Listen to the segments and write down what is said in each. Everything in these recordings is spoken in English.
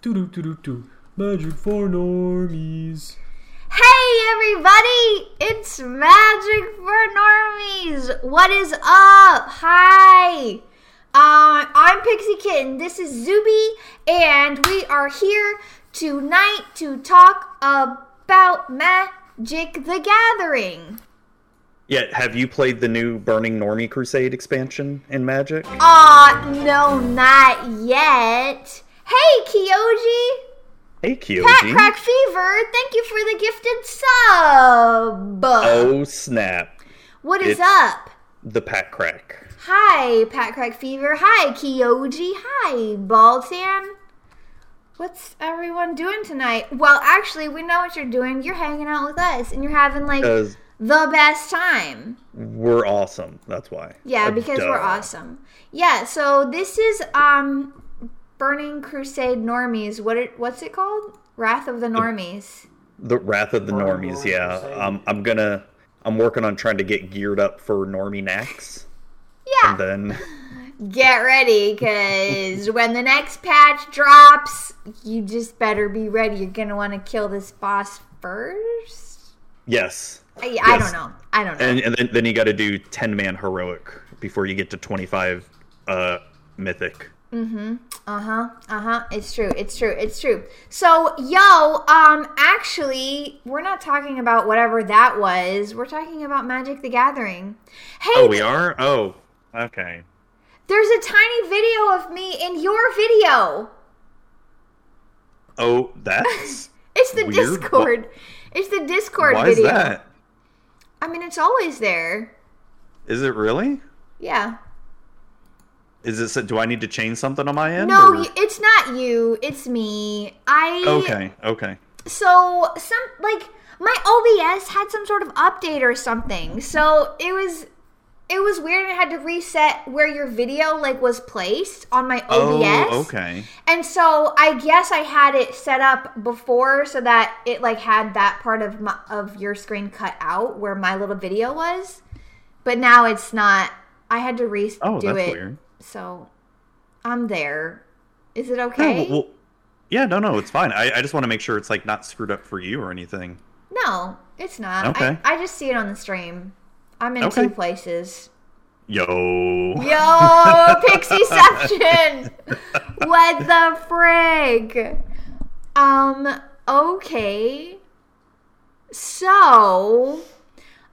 Do do do do do. Magic for normies. Hey everybody, it's Magic for Normies. What is up? Hi. Uh, I'm Pixie Kitten. This is Zuby, and we are here tonight to talk about Magic the Gathering. Yeah, have you played the new Burning Normie Crusade expansion in Magic? Aw, no, not yet. Hey, Kyoji. Hey, Pat Kyoji. Crack Fever, thank you for the gifted sub. Oh, snap. what is it's- up? The Pat Crack. Hi, Pat Crack Fever. Hi, Kyoji. Hi, Baltan. What's everyone doing tonight? Well, actually, we know what you're doing. You're hanging out with us, and you're having like the best time. we're awesome. That's why. Yeah, because duh. we're awesome. Yeah, so this is um Burning Crusade Normies. What it what's it called? Wrath of the Normies. The Wrath of the Burning Normies, Normie yeah. Crusade. Um, I'm gonna. I'm working on trying to get geared up for Normie Nax. Yeah. And then. Get ready, cause when the next patch drops, you just better be ready. You're gonna want to kill this boss first. Yes. I, I don't know. I don't know. And, and then, then you got to do 10 man heroic before you get to 25 uh, mythic. Uh huh. Uh huh. It's true. It's true. It's true. So, yo, um, actually, we're not talking about whatever that was. We're talking about Magic the Gathering. Hey, Oh, we are? Oh, okay. there's a tiny video of me in your video. Oh, that's. It's the Weird. Discord. It's the Discord Why video. is that? I mean, it's always there. Is it really? Yeah. Is it? Do I need to change something on my end? No, or- it's not you. It's me. I Okay. Okay. so some like my OBS had some sort of update or something. So it was it was weird and I had to reset where your video like was placed on my OBS. Oh, okay. And so I guess I had it set up before so that it like had that part of my, of your screen cut out where my little video was. But now it's not. I had to redo Oh, that's it. weird. So I'm there. Is it No, okay? well, yeah, no, no, it's fine. I, I just want to make sure it's like not screwed up for you or anything. No, it's not. Okay. I, I just see it on the stream. I'm in Okay. two places. Yo. Yo, Pixieception! what the frig? Um, okay. So,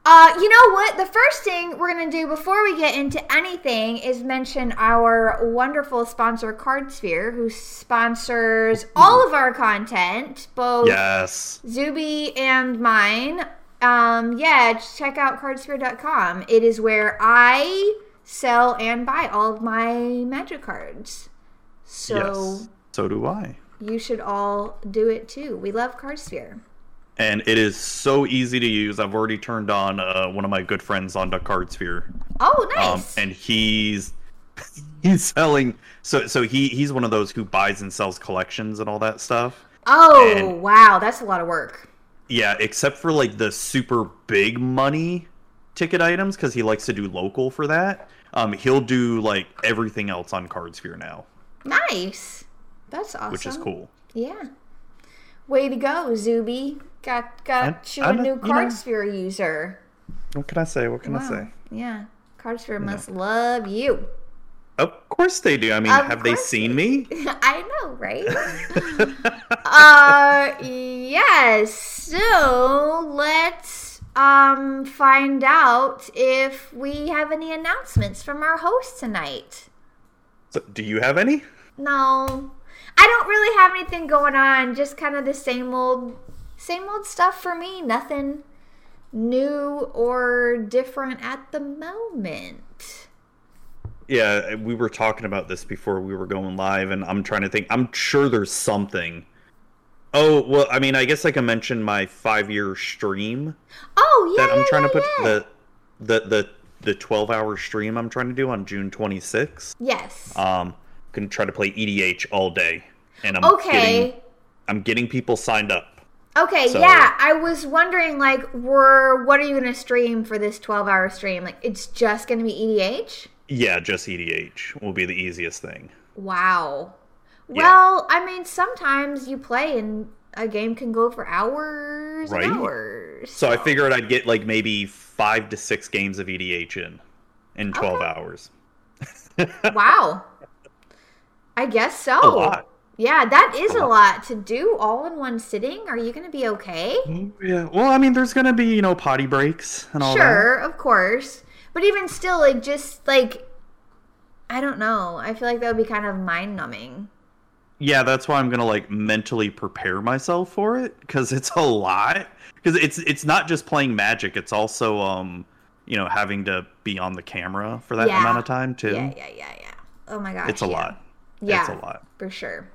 uh, you know what? The first thing we're gonna do before we get into anything is mention our wonderful sponsor, CardSphere, who sponsors all of our content, both Yes. Zuby and mine. Um, yeah, check out cardsphere.com. It is where I sell and buy all of my magic cards. So yes. So do I. you should all do it too. We love Cardsphere. And it is so easy to use. I've already turned on uh, one of my good friends onto CardSphere. Oh, um, nice. and he's he's selling so so he he's one of those who buys and sells collections and all that stuff oh, and- wow, that's a lot of work. yeah except for like the super big money ticket items because he likes to do local for that um he'll do like everything else on cardsphere now Nice. That's awesome. which is cool Yeah. Way to go, Zuby. Got got you a new you know. Cardsphere user. what can i say what can i say Yeah. Cardsphere must love you. of course they do i mean Of have they seen me I know, right? uh, yes. So let's um find out if we have any announcements from our host tonight. so, do you have any No, I don't really have anything going on. Just kind of the same old, same old stuff for me. Nothing new or different at the moment. Yeah, we were talking about this before we were going live, and I'm trying to think. I'm sure there's something. Oh well, I mean, I guess I can mention my five year stream Oh yeah, that I'm yeah, trying yeah, to put yeah. the the the the 12 hour stream I'm trying to do on June 26th. Yes. Um, gonna try to play EDH all day, and I'm okay. getting I'm getting people signed up. Okay, So- yeah, I was wondering, like, were what are you gonna stream for this twelve-hour stream? Like, it's just gonna be EDH? Yeah, just EDH will be the easiest thing. Wow, Yeah. Well, I mean, sometimes you play and a game can go for hours Right. and hours. So I figured I'd get like maybe five to six games of EDH in in 12 Okay. hours. wow. I guess so. A lot. Yeah, that is A lot. to do all in one sitting. Are you going to be okay? Yeah. Well, I mean, there's gonna be you know potty breaks and all that. Sure, of course. But even still, like, just like, I don't know. I feel like that would be kind of mind numbing. Yeah, that's why I'm gonna like mentally prepare myself for it because it's a lot. Because it's it's not just playing Magic; it's also um you know having to be on the camera for that Yeah. amount of time too. Yeah, yeah, yeah, yeah. Oh my gosh. It's a yeah. lot. Yeah. It's a lot. For sure.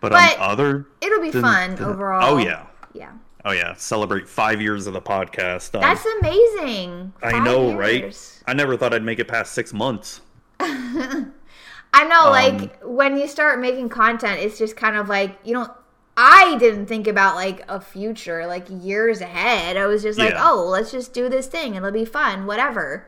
But, But um, other It'll be than- fun than- overall. Oh yeah. Yeah. Oh yeah. Celebrate five years of the podcast. Um, That's amazing. I Five know, right? I never thought I'd make it past six months. I know, Um, like when you start making content, it's just kind of like you don't. I didn't think about like a future, like years ahead. I was just like, Yeah. oh, let's just do this thing. It'll be fun, whatever.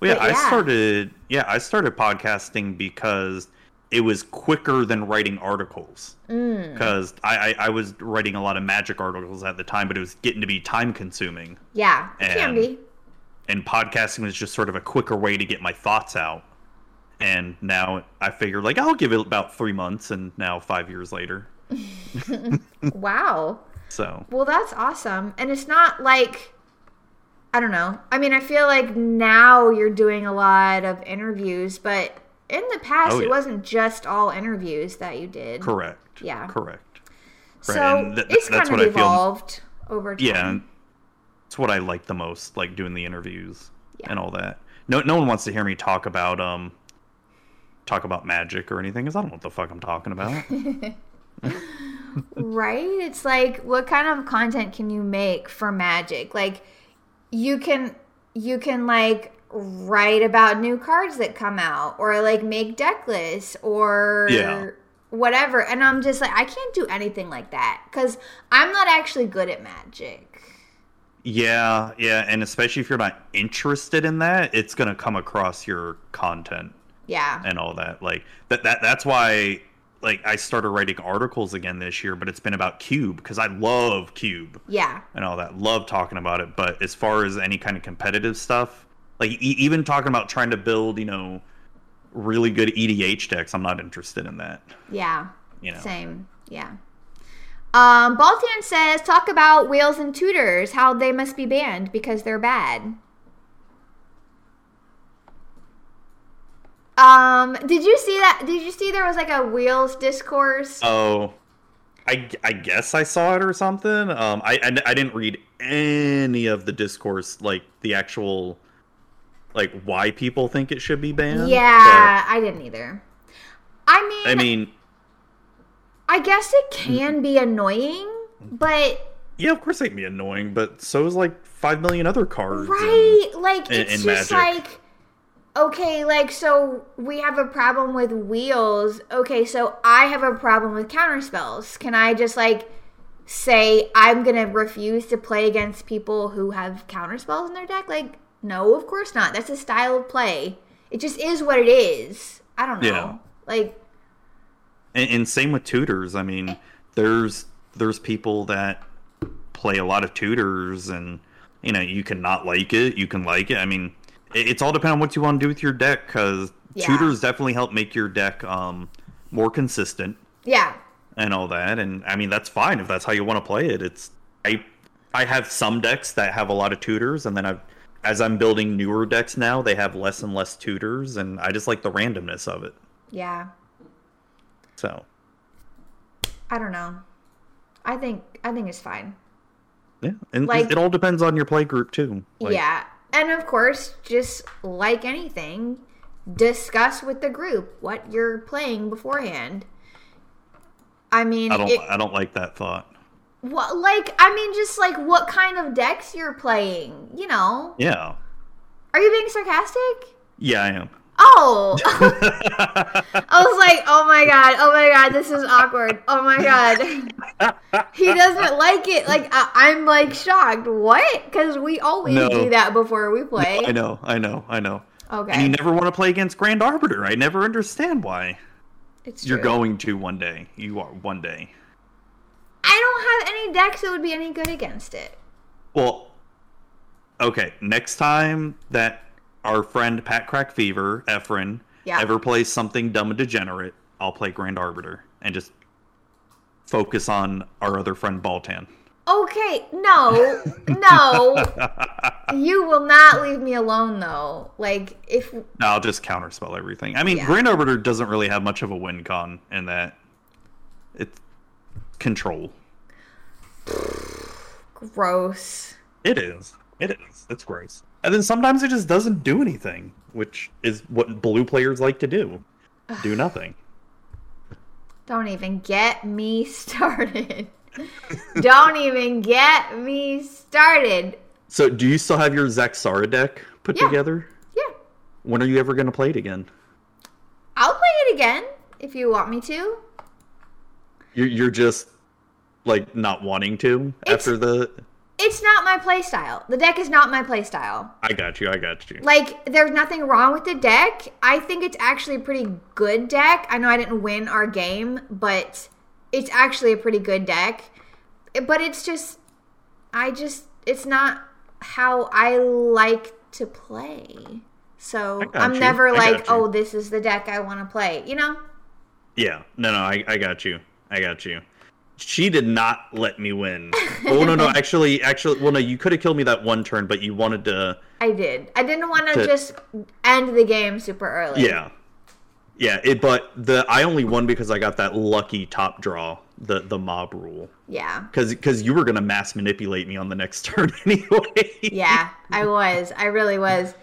Well, yeah, But yeah. I started. Yeah, I started podcasting because it was quicker than writing articles. Mm. Because I, I I was writing a lot of magic articles at the time, but it was getting to be time consuming, Yeah, it can And- be. and podcasting was just sort of a quicker way to get my thoughts out. And now I figured like I'll give it about three months, and now five years later, Wow. so Well, that's awesome. And it's not like I don't know. I mean, I feel like now you're doing a lot of interviews, but in the past Oh, it wasn't just all interviews that you did. correct. Yeah. correct. So and th- it's kind of evolved over time. Yeah, it's what I like the most, like doing the interviews Yeah. and all that. No, no one wants to hear me talk about um, talk about magic or anything, because I don't know what the fuck I'm talking about. Right? It's like what kind of content can you make for magic? Like you can you can like write about new cards that come out or like make deck lists or Yeah. whatever. And I'm just like I can't do anything like that cuz I'm not actually good at magic. yeah, yeah, and especially if you're not interested in that, it's gonna come across your content Yeah. and all that. Like that, that that's why like I started writing articles again this year, but it's been about Cube because I love Cube. Yeah. and all that. Love talking about it, but as far as any kind of competitive stuff, like e- even talking about trying to build, you know, really good EDH decks, I'm not interested in that. Yeah. You know, Same. Yeah. Um, Baltan says, talk about wheels and tutors, how they must be banned because they're bad. Um, did you see that? Did you see there was like a wheels discourse? oh, I, I guess I saw it or something. Um, I, I I didn't read any of the discourse, like the actual, like why people think it should be banned. yeah, I didn't either. I mean, I mean, I guess it can be annoying, but yeah, of course it can be annoying, but so is like five million other cards. and- Right. Like in- it's in just Magic. like okay, like so we have a problem with wheels. Okay, so I have a problem with counter spells. Can I just like say I'm going to refuse to play against people who have counter spells in their deck? Like no, of course not. That's a style of play. It just is what it is. I don't know. Yeah. Like And, and same with tutors. I mean, there's there's people that play a lot of tutors, and you know you can not like it, you can like it. I mean, it, it's all depending on what you want to do with your deck, because Yeah. tutors definitely help make your deck um, more consistent yeah. and all that. And I mean, that's fine if that's how you want to play it. It's I I have some decks that have a lot of tutors, and then I've as I'm building newer decks now, they have less and less tutors, and I just like the randomness of it. Yeah. So I don't know. I think I think it's fine. yeah, and Like- it all depends on your play group too. Like, yeah. And of course, just like anything, discuss with the group what you're playing beforehand. I mean, I don't it, I don't like that thought. What, like, I mean, just like what kind of decks you're playing, you know? Yeah. Are you being sarcastic? Yeah, I am. Oh, I was like, oh my god, oh my god, this is awkward. Oh my god, he doesn't like it. Like I- I'm like shocked. What? Because we always No. do that before we play. I know, I know, I know. Okay. And you never want to play against Grand Arbiter. I never understand why. It's You're true. going to one day. You are one day. I don't have any decks that would be any good against it. Well, okay. Next time that our friend Pat Crack Fever, Efren, Yeah. ever plays something dumb and degenerate, I'll play Grand Arbiter and just focus on our other friend Baltan. Okay, no, no. you will not leave me alone though. Like if No, I'll just counterspell everything. I mean, Yeah. Grand Arbiter doesn't really have much of a win con in that it's control. gross. It is. It is. It's gross. And then sometimes it just doesn't do anything, which is what blue players like to do. Do nothing. Don't even get me started. Don't even get me started. So, do you still have your Zaxara deck put Yeah. together? Yeah. When are you ever going to play it again? I'll play it again if you want me to. You're, you're just like not wanting to It's- after the. It's not my playstyle. The deck is not my playstyle. I got you. I got you. Like, there's nothing wrong with the deck. I think it's actually a pretty good deck. I know I didn't win our game, but it's actually a pretty good deck. But it's just, I just, it's not how I like to play. So I'm you. never I like, oh, this is the deck I want to play. You know? Yeah. No, no. I, I got you. I got you. She did not let me win. oh no, no. Actually, actually, well, no. You could have killed me that one turn, but you wanted to. I did. I didn't want to just end the game super early. Yeah. Yeah. It. But the I only won because I got that lucky top draw. The the mob rule. Yeah. Because because you were gonna mass manipulate me on the next turn anyway. Yeah, I was. I really was.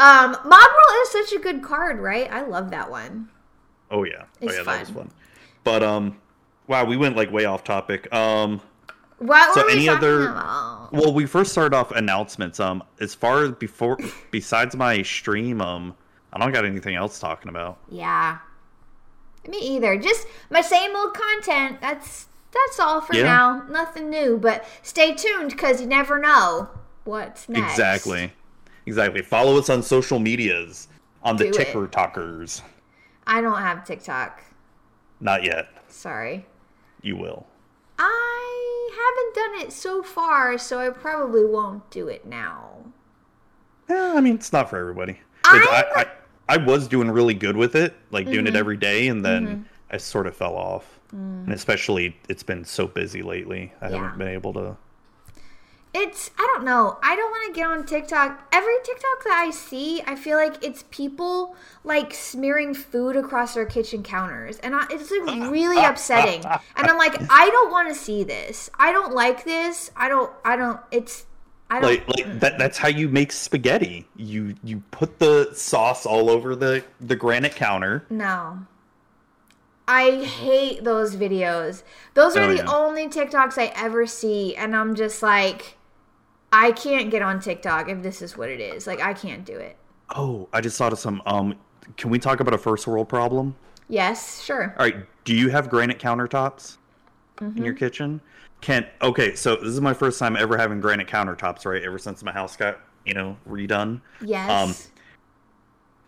Um, Mob Rule is such a good card, right? I love that one. Oh yeah. It's oh yeah, that was fun. fun. But um, wow, we went like way off topic. Um, What So were we any talking other- about? well, we first started off announcements. Um, as far as before, besides my stream, um, I don't got anything else talking about. Yeah. Me either. Just my same old content. That's that's all for Yeah. now. Nothing new, but stay tuned because you never know what's next. Exactly. Exactly. Follow us on social medias on the Do it. Ticker Talkers. I don't have TikTok. Not yet. Sorry. You will. I haven't done it so far, so I probably won't do it now. Yeah, I mean, it's not for everybody. I, I, I was doing really good with it, like doing Mm-hmm. it every day, and then I sort of fell off. And especially, it's been so busy lately. I Mm. Yeah. haven't been able to. It's I don't know. I don't want to get on TikTok. Every TikTok that I see, I feel like it's people like smearing food across their kitchen counters, and I, it's like really upsetting. And I'm like, I don't want to see this. I don't like this. I don't. I don't. It's. I don't. Like, like that. That's how you make spaghetti. You you put the sauce all over the the granite counter. no. I hate those videos. Those are Oh, the yeah. only TikToks I ever see, and I'm just like, I can't get on TikTok if this is what it is. Like, I can't do it. Oh, I just thought of some. Um, can we talk about a first world problem? Yes, sure. All right. Do you have granite countertops in Mm-hmm. your kitchen? Can okay. So this is my first time ever having granite countertops. Right. Ever since my house got you know redone. Yes. Um,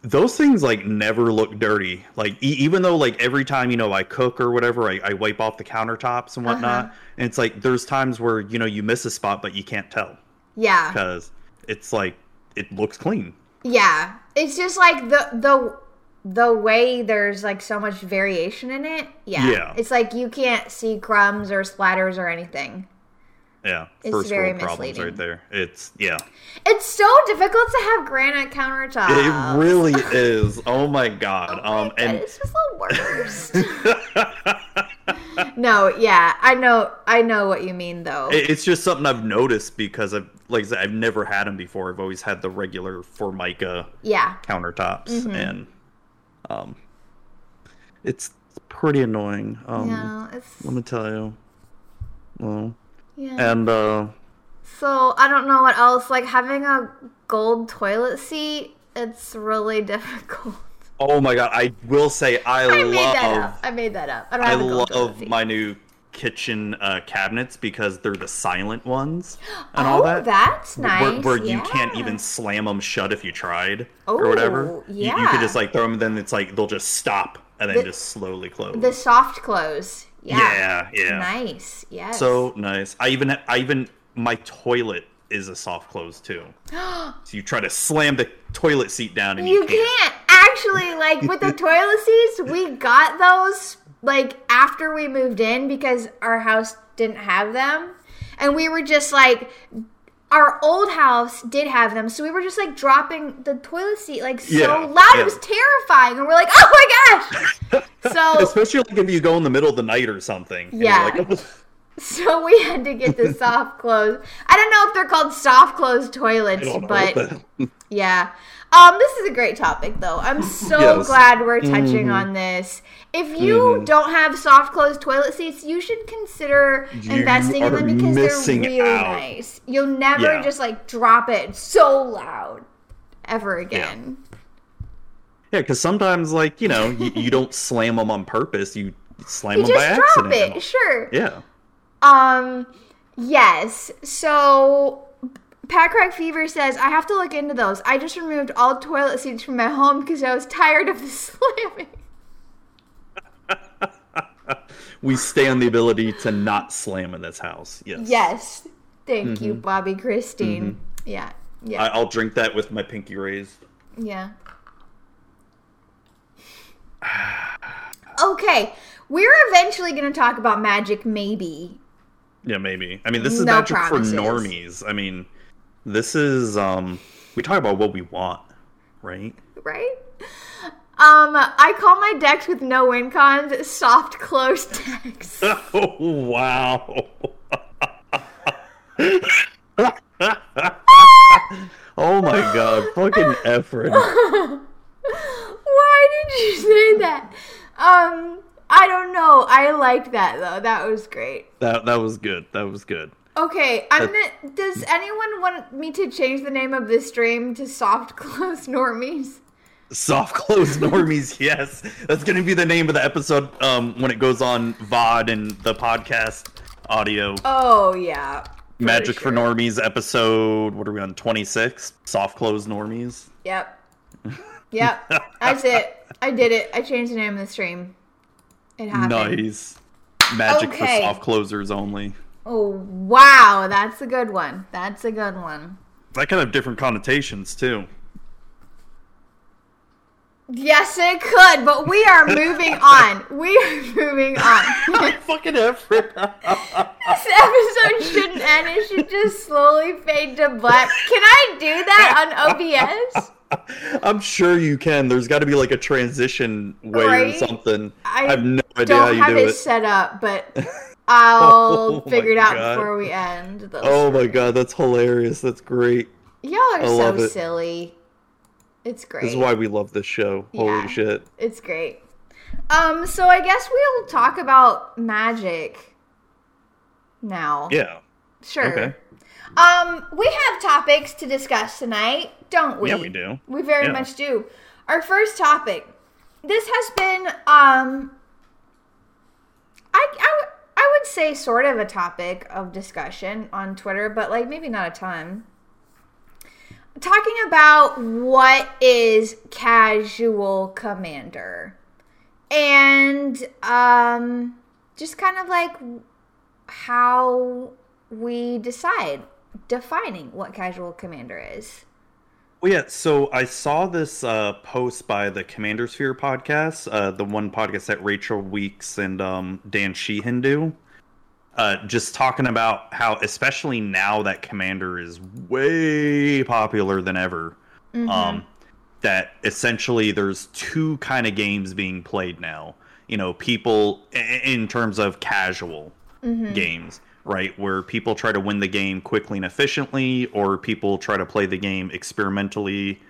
those things like never look dirty like e- even though like every time you know i cook or whatever i, I wipe off the countertops and whatnot Uh-huh. and it's like there's times where you know you miss a spot but you can't tell yeah. because it's like it looks clean Yeah. It's just like the the the way there's like so much variation in it. Yeah. Yeah. It's like you can't see crumbs or splatters or anything. yeah It's first very world problems misleading. right there it's yeah It's so difficult to have granite countertops. it really is oh my god Oh my um God, and it's just the worst. no, yeah, I know, I know what you mean though. It's just something I've noticed because I've like I said, I've never had them before. I've always had the regular Formica yeah, countertops, Mm-hmm. and um, it's pretty annoying. Um, yeah, it's let me tell you. Well, yeah. and uh, So I don't know what else. Like having a gold toilet seat, it's really difficult. oh my god, I will say I, I made that up. I made that up. I don't I have a gold toilet love my new kitchen uh, cabinets because they're the silent ones and oh, all that. that's where- nice. Where, you can't even slam them shut if you tried Oh, or whatever. You, you could just like throw them, and then it's like they'll just stop and then The- just slowly close. The soft close. Yeah. yeah, yeah. Nice. Yeah. So nice. I even I even my toilet is a soft close too. so you try to slam the toilet seat down and you, you can't actually like with the toilet seats. We got those like after we moved in because our house didn't have them, and we were just like. Our old house did have them, so we were just like dropping the toilet seat like so Yeah, loud. yeah. It was terrifying, and we're like, "Oh my gosh!" So Especially like if you go in the middle of the night or something. Yeah. like, So we had to get the soft close. I don't know if they're called soft close toilets, I don't know but yeah. Um, this is a great topic though. I'm so Yes. Mm-hmm. glad we're touching on this. If you don't have soft closed toilet seats, you should consider You investing in them because they're really out. nice. You'll never Yeah. just like drop it so loud ever again. yeah, because sometimes like you know you, you don't slam them on purpose. You slam You them by just drop accident. it, sure. Yeah. Um, yes. So, Pat Crack Fever says, I have to look into those. I just removed all toilet seats from my home because I was tired of the slamming. We stay on the ability to not slam in this house. Yes. Yes. Thank you, mm-hmm. Bobby Christine. Mm-hmm. Yeah. Yeah. I, I'll drink that with my pinky raised. yeah. Okay. We're eventually going to talk about magic, maybe. Yeah, maybe. I mean, this is No magic promises. for normies. I mean, this is um we talk about what we want, right? Right? Um, I call my decks with no win cons soft close decks. Oh wow. oh my god, fucking Efren. Why did you say that? Um, I don't know. I liked that though. That was great. That that was good. That was good. Okay, I'm gonna. Does anyone want me to change the name of this stream to Soft Close Normies? Soft close normies, yes. That's gonna be the name of the episode um when it goes on VOD and the podcast audio. Oh yeah. Magic for. Normies episode what are we on 26? Soft close normies. Yep. Yep. That's it. I did it. I changed the name of the stream. It happened. Nice. Magic Okay. for soft closers only. Oh wow, that's a good one. That's a good one. That can have different connotations too. Yes, it could, but we are moving on. We are moving on. fucking Efren. This episode shouldn't end. It should just slowly fade to black. Can I do that on OBS? I'm sure you can. There's got to be like a transition way Right? or something. I I, have no idea how you Don't have do it it. set up, but I'll Oh figure it out God. before we end. The Oh my god, that's hilarious. That's great. Y'all are I so it. silly. It's great. This is why we love this show. Yeah. Holy shit. It's great. Um, so I guess we'll talk about magic now. Yeah. Sure. Okay. Um, we have topics to discuss tonight, don't we? Yeah, we do. We very Yeah. much do. Our first topic. This has been um I I I would say sort of a topic of discussion on Twitter, but like maybe not a ton. Talking about what is casual commander. And um just kind of like how we decide defining what casual commander is. Well, yeah. So I saw this uh, post by the Commander Sphere podcast, uh, the one podcast that Rachel Weeks and um, Dan Sheehan do. Uh, just talking about how, especially now that Commander is way popular than ever, um, that essentially there's two kind of games being played now. You know, people in terms of casual games, right? Where people try to win the game quickly and efficiently, or people try to play the game experimentally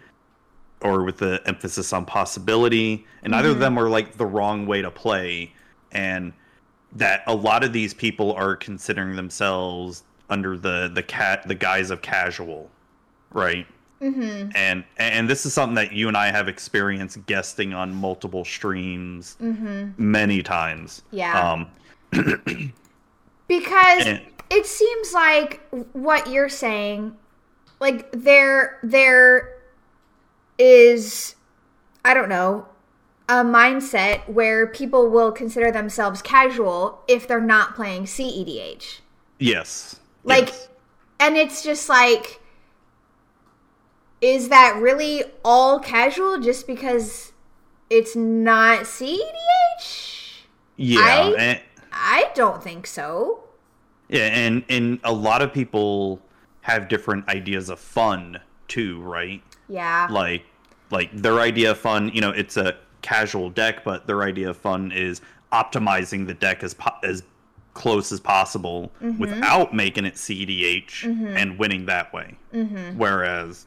or with the emphasis on possibility. And neither of them are like the wrong way to play. And that a lot of these people are considering themselves under the the cat the guise of casual, right? Mm-hmm. and and this is something that you and I have experienced guesting on multiple streams Mm-hmm. many times. Yeah. Um, Because And- it seems like what you're saying, like there there is I don't know, a mindset where people will consider themselves casual if they're not playing CEDH. Yes. Like, Yes. and it's just like, is that really all casual just because it's not CEDH? yeah, I- and, I don't think so. yeah, and and a lot of people have different ideas of fun too, right? Yeah. Like like their idea of fun, you know, it's a casual deck, but their idea of fun is optimizing the deck as po- as close as possible Mm-hmm. without making it CDH and winning that way. Mm-hmm. Whereas,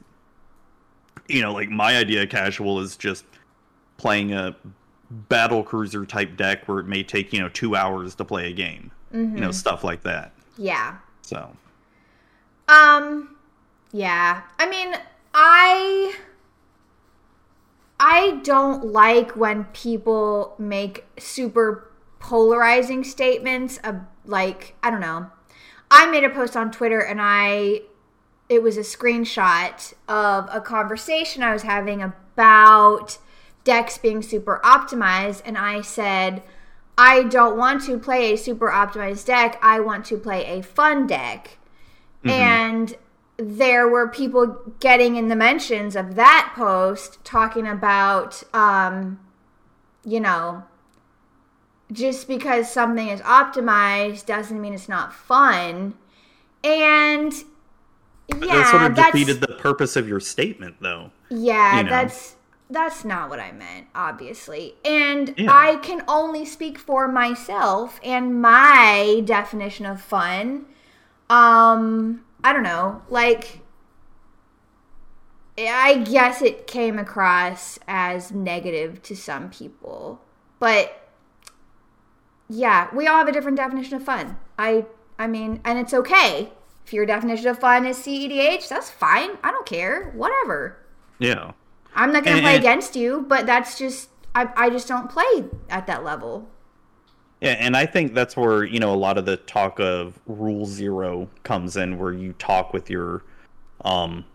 you know, like my idea of casual is just playing a battle cruiser type deck where it may take you know two hours to play a game. You Mm-hmm. know, stuff like that. yeah. So Um, yeah. I mean, I I don't like when people make super polarizing statements of like, I don't know. I made a post on Twitter and I it was a screenshot of a conversation I was having about decks being super optimized and I said I don't want to play a super optimized deck. I want to play a fun deck and there were people getting in the mentions of that post talking about um you know just because something is optimized doesn't mean it's not fun and yeah that sort of defeated the purpose of your statement, though. yeah you know. that's that's not what i meant obviously. And Yeah. i can only speak for myself and my definition of fun. Um i don't know like i guess it came across as negative to some people but yeah we all have a different definition of fun. I i mean and it's okay. If your definition of fun is cedh that's fine. I don't care. Whatever. Yeah. I'm not going to play and- against you, but that's just I, I just don't play at that level. Yeah, and I think that's where, you know, a lot of the talk of rule zero comes in where you talk with your um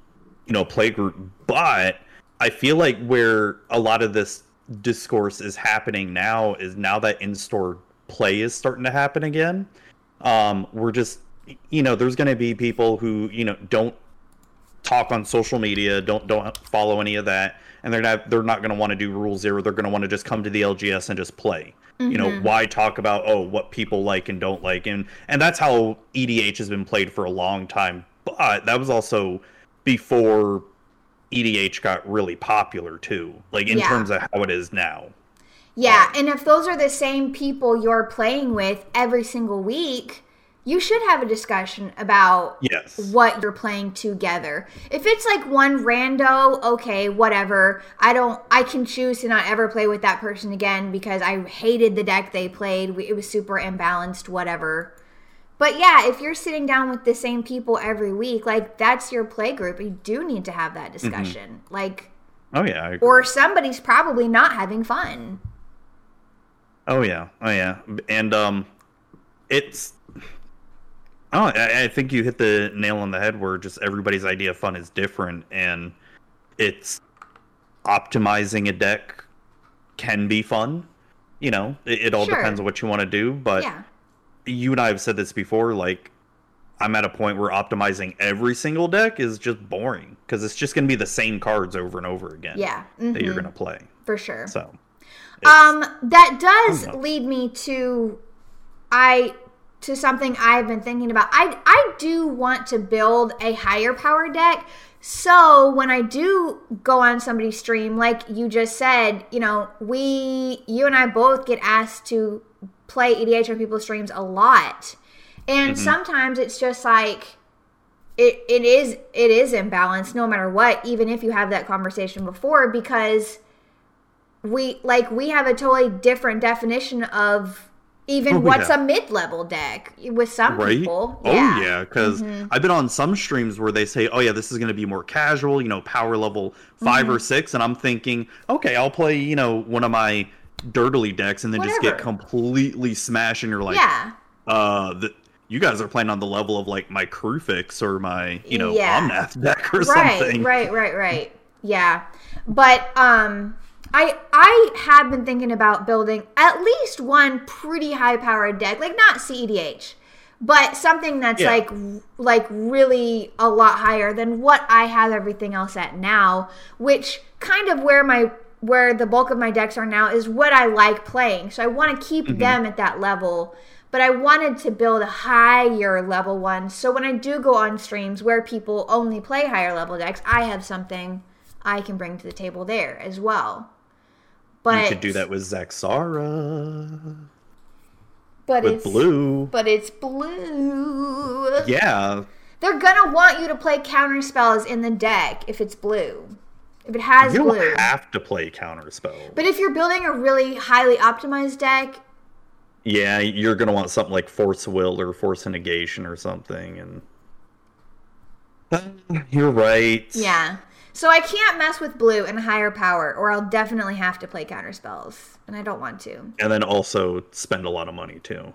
you know, play group. But I feel like where a lot of this discourse is happening now is now that in-store play is starting to happen again. Um, we're just you know, there's gonna be people who, you know, don't talk on social media, don't don't follow any of that, and they're not they're not going to want to do rule zero. They're going to want to just come to the LGS and just play. You know, mm-hmm. why talk about oh what people like and don't like, and and that's how EDH has been played for a long time. But that was also before EDH got really popular too, like in Yeah. terms of how it is now. Yeah, um, and if those are the same people you're playing with every single week, you should have a discussion about Yes. what you're playing together. If it's like one rando, okay, whatever. I don't I can choose to not ever play with that person again because I hated the deck they played. It was super imbalanced, whatever. But yeah, if you're sitting down with the same people every week, like that's your play group. You do need to have that discussion. Like Oh yeah. Or somebody's probably not having fun. Oh yeah, oh yeah, and um, it's. Oh, I, I think you hit the nail on the head. Where just everybody's idea of fun is different, and it's optimizing a deck can be fun. You know, it, it all Sure. depends on what you want to do. But Yeah. you and I have said this before. Like, I'm at a point where optimizing every single deck is just boring because it's just going to be the same cards over and over again. Yeah. that you're mhm, going to play. for sure. So. Um, that does I don't know. lead me to I to something I've been thinking about. I I do want to build a higher power deck. So when I do go on somebody's stream, like you just said, you know, we you and I both get asked to play EDH on people's streams a lot. And mm-hmm. sometimes it's just like it, it is it is imbalanced no matter what, even if you have that conversation before, because we like we have a totally different definition of even Oh, what's yeah. a mid-level deck with some right? people. Oh yeah. yeah, because I've been on some streams where they say, "Oh yeah, this is going to be more casual, you know, power level 5 Mm-hmm. or six, and I'm thinking, okay, I'll play, you know, one of my dirtily decks, and then just get completely smashed, and you're like, yeah. uh, the, you guys are playing on the level of like my Crufix or my, you know, Yeah. Omnath deck or right, something. Right, right, right. Yeah. But um I I have been thinking about building at least one pretty high powered deck, like not CEDH, but something that's Yeah. like like really a lot higher than what I have everything else at now, which kind of where my where the bulk of my decks are now is what I like playing. So I want to keep mm-hmm. them at that level. But I wanted to build a higher level one. So when I do go on streams where people only play higher level decks, I have something I can bring to the table there as well. But you could do that with Zaxara, but with it's blue. But it's blue. Yeah, They're gonna want you to play counter spells in the deck if it's blue. If it has you blue. don't have to play counterspell. But if you're building a really highly optimized deck, Yeah, you're gonna want something like Force Will or Force Negation or something, and you're right. yeah. So I can't mess with blue and higher power, or I'll definitely have to play counter spells, and I don't want to. and then also spend a lot of money too.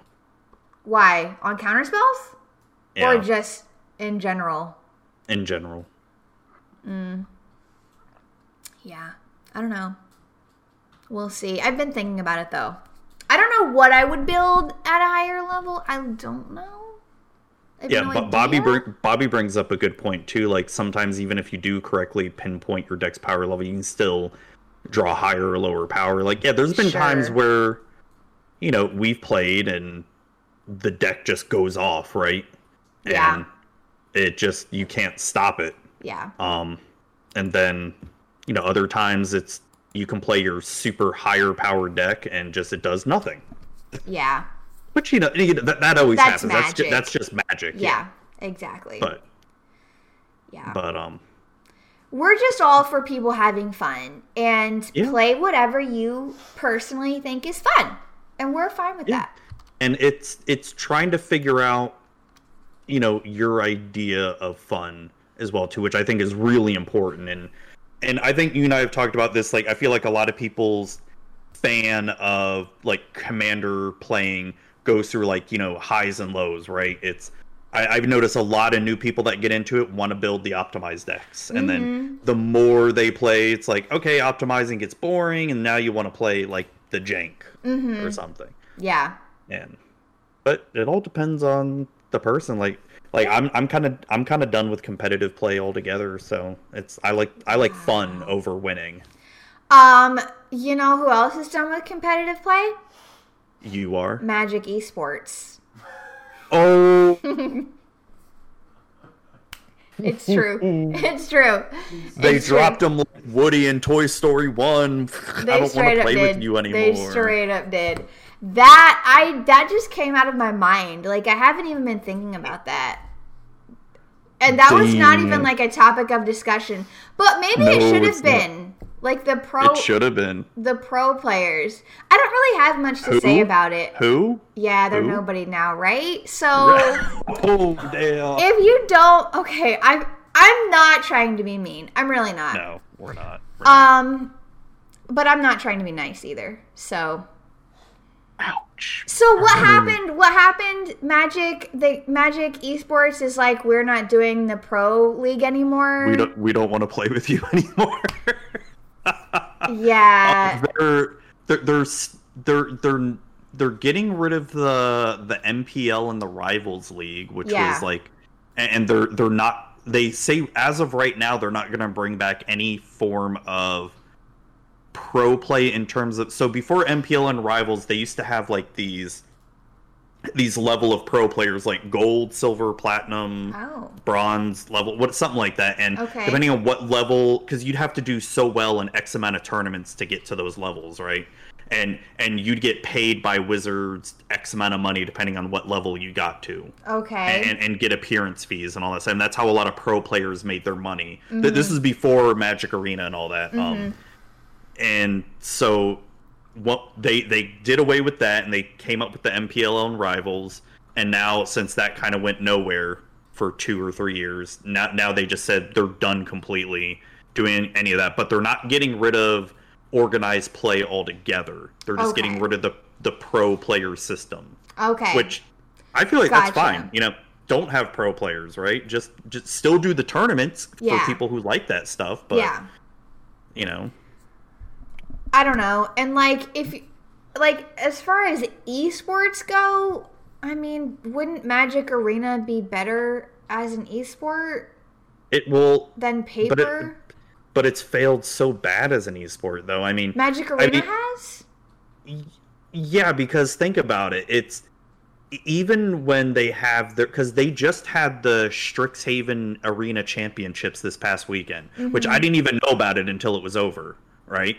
Why on counter spells, Yeah, or just in general? in general. Mm. Yeah, I don't know. We'll see. I've been thinking about it though. I don't know what I would build at a higher level. I don't know. Yeah, no but Bobby br- Bobby brings up a good point too. Like sometimes even if you do correctly pinpoint your deck's power level, you can still draw higher or lower power. Like yeah, there's been times where you know we've played and the deck just goes off, right? Yeah. And it just you can't stop it. Yeah. Um, and then you know other times it's you can play your super higher power deck and just it does nothing. Yeah. Which you know, you know, that, that always That's happens. That's just, magic. that's just magic. Yeah. Exactly. But yeah. but um We're just all for people having fun and Yeah. play whatever you personally think is fun. And we're fine with Yeah. that. and it's it's trying to figure out you know your idea of fun as well too which i think is really important and and i think you and i have talked about this like i feel like a lot of people's fan of like commander playing goes through like you know highs and lows right? It's I, I've noticed a lot of new people that get into it want to build the optimized decks, and then mm-hmm. the more they play, it's like okay, optimizing gets boring, and now you want to play like the jank mm-hmm. or something. Yeah. and but it all depends on the person. Like like i'm i'm kind of i'm kind of done with competitive play altogether so it's i like i like fun ah. over winning. Um, you know who else is done with competitive play? You are Magic Esports. oh It's true. it's true. they It's true. dropped them like woody in toy story 1 i They don't want to play did. with you anymore They straight up did. That I that just came out of my mind. Like I haven't even been thinking about that. And that was not even like a topic of discussion. But maybe it should have not. Like the pro it should have been the pro players. I don't really have much to say about it. who Yeah, they're Who? nobody now, right? So oh damn if you don't okay, I'm, I'm not trying to be mean. I'm really not. no we're not We're not. Um but I'm not trying to be nice either. So ouch So what happened? What happened? Magic, the Magic Esports is like we're not doing the pro league anymore. we don't we don't want to play with you anymore Yeah, uh, they're they're they're they're they're they're getting rid of the the MPL and the Rivals League, which Yeah. was like, and and they're they're not. They say as of right now they're not going to bring back any form of pro play in terms of. So before MPL and Rivals, they used to have like these these level of pro players like gold, silver, platinum, Oh, bronze level, what something like that. And Okay. depending on what level, because you'd have to do so well in X amount of tournaments to get to those levels, right? And and you'd get paid by Wizards X amount of money depending on what level you got to, okay. and and get appearance fees and all that. stuff. And that's how a lot of pro players made their money. Mm-hmm. This is before Magic Arena and all that. Um, and so what they they did away with that and they came up with the MPL and rivals and now since that kind of went nowhere for two or three years now now they just said they're done completely doing any of that but they're not getting rid of organized play altogether they're just Okay. getting rid of the the pro player system okay. which I feel like that's fine you know don't have pro players right just just still do the tournaments Yeah. for people who like that stuff but yeah. you know I don't know. And like if like as far as esports go, I mean, wouldn't Magic Arena be better as an esport It will, than but it, paper? but it's failed so bad as an esport, though. I mean, Magic I Arena mean- has? Yeah, because think about it. It's even when they have their because they just had the Strixhaven Arena Championships this past weekend, which Mm-hmm. I didn't even know about it until it was over. Right,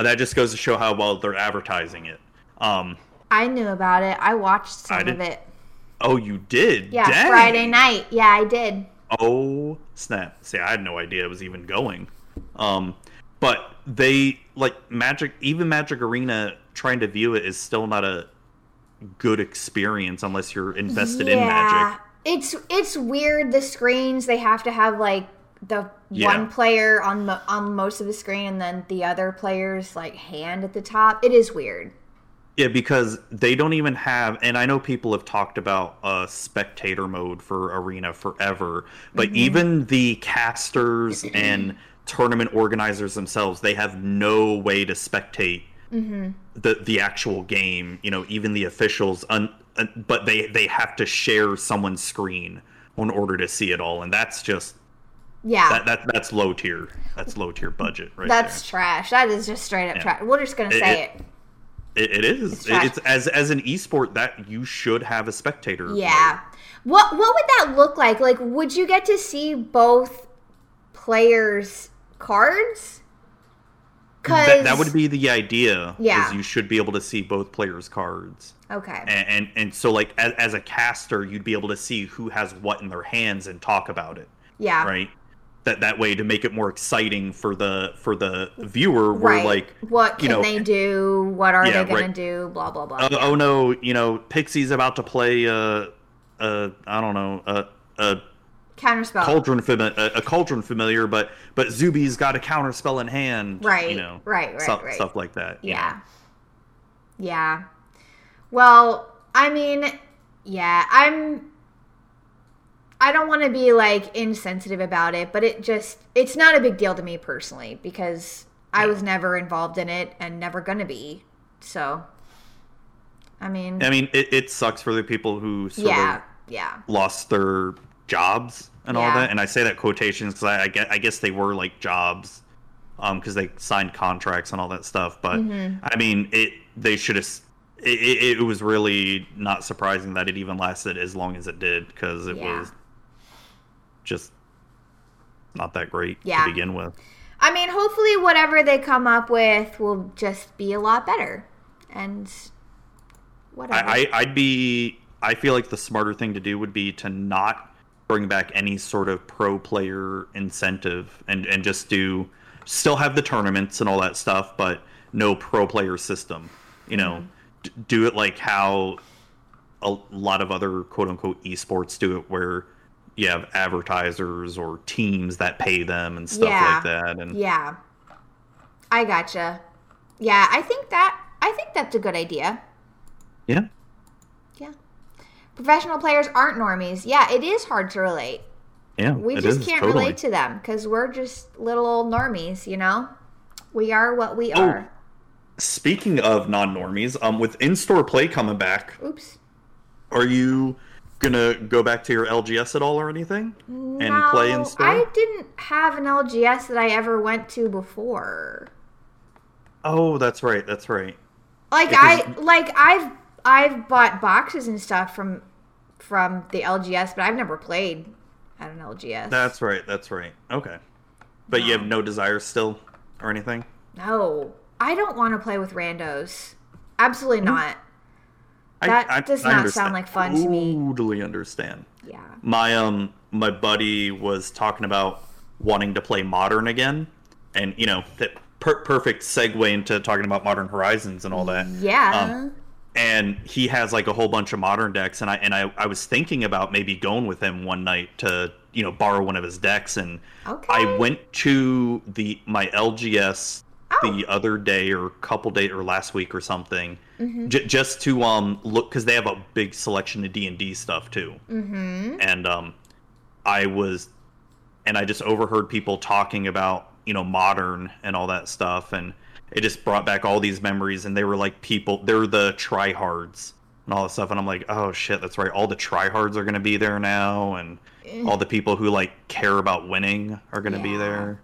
and that just goes to show how well they're advertising it. Um, I knew about it. I watched some I of it. oh, you did? Yeah, Dang. Friday night. Yeah, I did. Oh snap! See, I had no idea it was even going. Um, but they like Magic. Even Magic Arena trying to view it is still not a good experience unless you're invested in Magic. It's it's weird the screens they have to have like the Yeah. one player on mo- on most of the screen and then the other player's like hand at the top. It is weird. Yeah, because they don't even have, and I know people have talked about uh, spectator mode for Arena forever, but Mm-hmm. even the casters and tournament organizers themselves, they have no way to spectate Mm-hmm. the the actual game. You know, even the officials, un, un, but they they have to share someone's screen in order to see it all, and that's just Yeah. that, that that's low tier. That's low tier budget, right? That's trash. That is just straight up Yeah. trash. We're just gonna It- say it- it. It, is. It's. It's as as an esport that you should have a spectator. Yeah. What what would that look like? Like would you get to see both players' cards? Cuz That, that would be the idea. Yeah. Is you should be able to see both players' cards, Okay. and and, and so like as, as a caster, you'd be able to see who has what in their hands and talk about it, yeah. right? That that way to make it more exciting for the for the viewer. Where Right. like, what can know- they do? What are Yeah, they gonna right. do? Blah blah blah. oh, Yeah. oh no, you know, Pixie's about to play uh uh I don't know a a Counterspell. cauldron fami- a, a cauldron familiar, but but Zuby's got a counter spell in hand, Right, You know, right, right, stuff, right. stuff like that. you know. Yeah. Yeah. Well, I mean, yeah, I'm I don't want to be like insensitive about it, but it just it's not a big deal to me personally because I was never involved in it and never going to be. So I mean, I mean, it, it sucks for the people who sort yeah, of yeah. lost their jobs and all that. And I say that quotations because I, I, guess, I guess they were like jobs because they signed contracts and all that stuff. But Mm-hmm. I mean, it they should have. It, it, it was really not surprising that it even lasted as long as it did because it Yeah. was just not that great Yeah. to begin with. I mean, hopefully whatever they come up with will just be a lot better. And whatever. I, I I'd be I feel like the smarter thing to do would be to not bring back any sort of pro player incentive and and just do still have the tournaments and all that stuff but no pro player system you know mm-hmm. d- do it like how a lot of other quote unquote esports do it where you have advertisers or teams that pay them and stuff Yeah. like that and Yeah. I gotcha. Yeah, I think that I think that's a good idea. yeah Yeah. Professional players aren't normies. Yeah, it is hard to relate. yeah We just is, can't totally. relate to them because we're just little old normies, you know? We are what we Oh. are. Speaking of non-normies, um, with in-store play coming back, Oops. Are you gonna go back to your LGS at all or anything and play in No, store? I didn't have an LGS that I ever went to before. Oh, that's right. That's right. Like Because- I like I've I've bought boxes and stuff from from the LGS, but I've never played at an LGS. That's right. That's right. Okay. But you have no desire still or anything? no, I don't want to play with randos. Absolutely hmm. not. That I- does I not understand. sound like fun to me. Totally understand. Yeah. My um my buddy was talking about wanting to play modern again, and you know that per- perfect segue into talking about Modern Horizons and all that. Yeah. Um, and he has like a whole bunch of modern decks and i and i, I was thinking about maybe going with him one night to you know borrow one of his decks and Okay. i went to the my lgs. The other day or couple day or last week or something Mm-hmm. j- just to um look because they have a big selection of d&d stuff too mm-hmm. and um i was and i just overheard people talking about you know modern and all that stuff and it just brought back all these memories and they were like people they're the tryhards and all that stuff and i'm like oh shit that's right all the tryhards are going to be there now and all the people who like care about winning are going to be there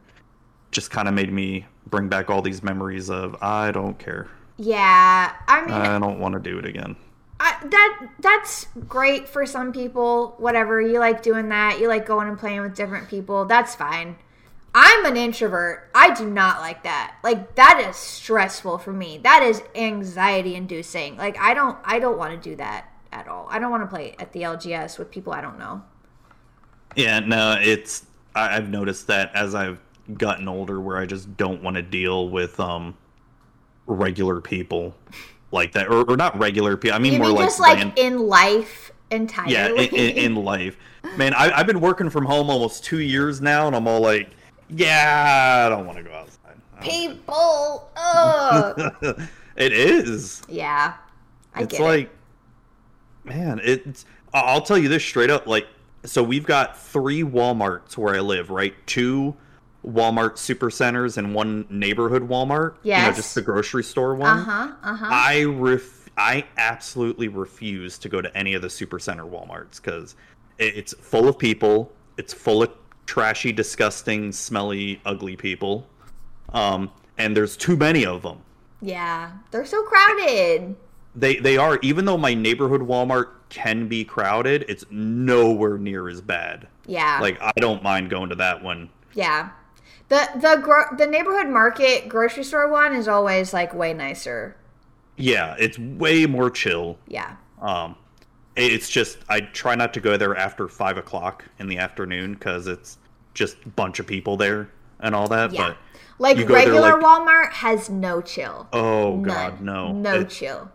just kind of made me bring back all these memories of i don't care Yeah, I mean, i don't want to do it again I, that that's great for some people. Whatever you like doing that, you like going and playing with different people. That's fine. I'm an introvert. I do not like that. Like that is stressful for me. That is anxiety inducing. Like I don't I don't want to do that at all. I don't want to play at the LGS with people I don't know. Yeah, no, it's I, I've noticed that as I've gotten older, where I just don't want to deal with um regular people like that, or, or not regular people. I mean You more mean like just like in life yeah, entirely? in, in, in life. Man, I, I've been working from home almost two years now, and I'm all like, yeah, I don't want to go outside. People. Ugh. it is. yeah, I it's get it. like man it's i'll tell you this straight up like so we've got three walmarts where i live right two walmart supercenters and one neighborhood walmart you know just the grocery store one. Uh-huh. Uh huh. i ref- i absolutely refuse to go to any of the supercenter walmarts because it's full of people it's full of trashy disgusting smelly ugly people um and there's too many of them Yeah, they're so crowded. they they are even though my neighborhood Walmart can be crowded, it's nowhere near as bad. Yeah. Like I don't mind going to that one. yeah. The the gro- the neighborhood market grocery store one is always like way nicer. Yeah, it's way more chill. Yeah. Um, it's just I try not to go there after five o'clock in the afternoon because it's just a bunch of people there and all that. Yeah. But Like there, regular like- Walmart has no chill. oh None. god, no, No It- chill.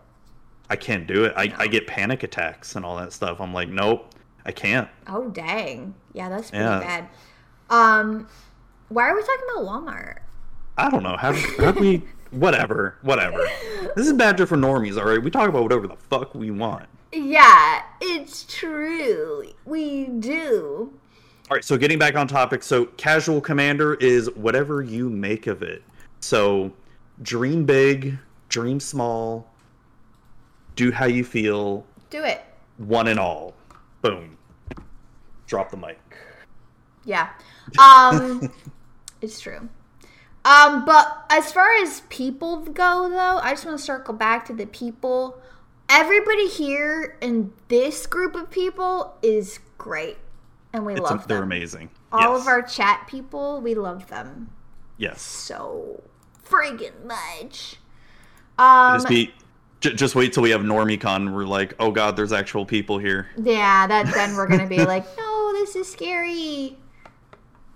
I can't do it. I, I get panic attacks and all that stuff. I'm like, nope, I can't. Oh dang. Yeah, that's pretty Yeah. bad. Um why are we talking about Walmart? I don't know. How how we whatever, whatever. This is Magic for normies, all right? We talk about whatever the fuck we want. Yeah, it's true. We do. All right, so getting back on topic, so casual commander is whatever you make of it. So dream big, dream small, do how you feel, Do it. one and all. Boom. Drop the mic. Yeah. Um it's true. Um but as far as people go though, I just want to circle back to the people. Everybody here in this group of people is great. And we It's love they're amazing. All yes. of our chat people, we love them yes. so friggin' much. Um just be j- just wait till we have NormieCon. We're like, oh god, there's actual people here. Yeah, that then we're gonna be like, no, this is scary.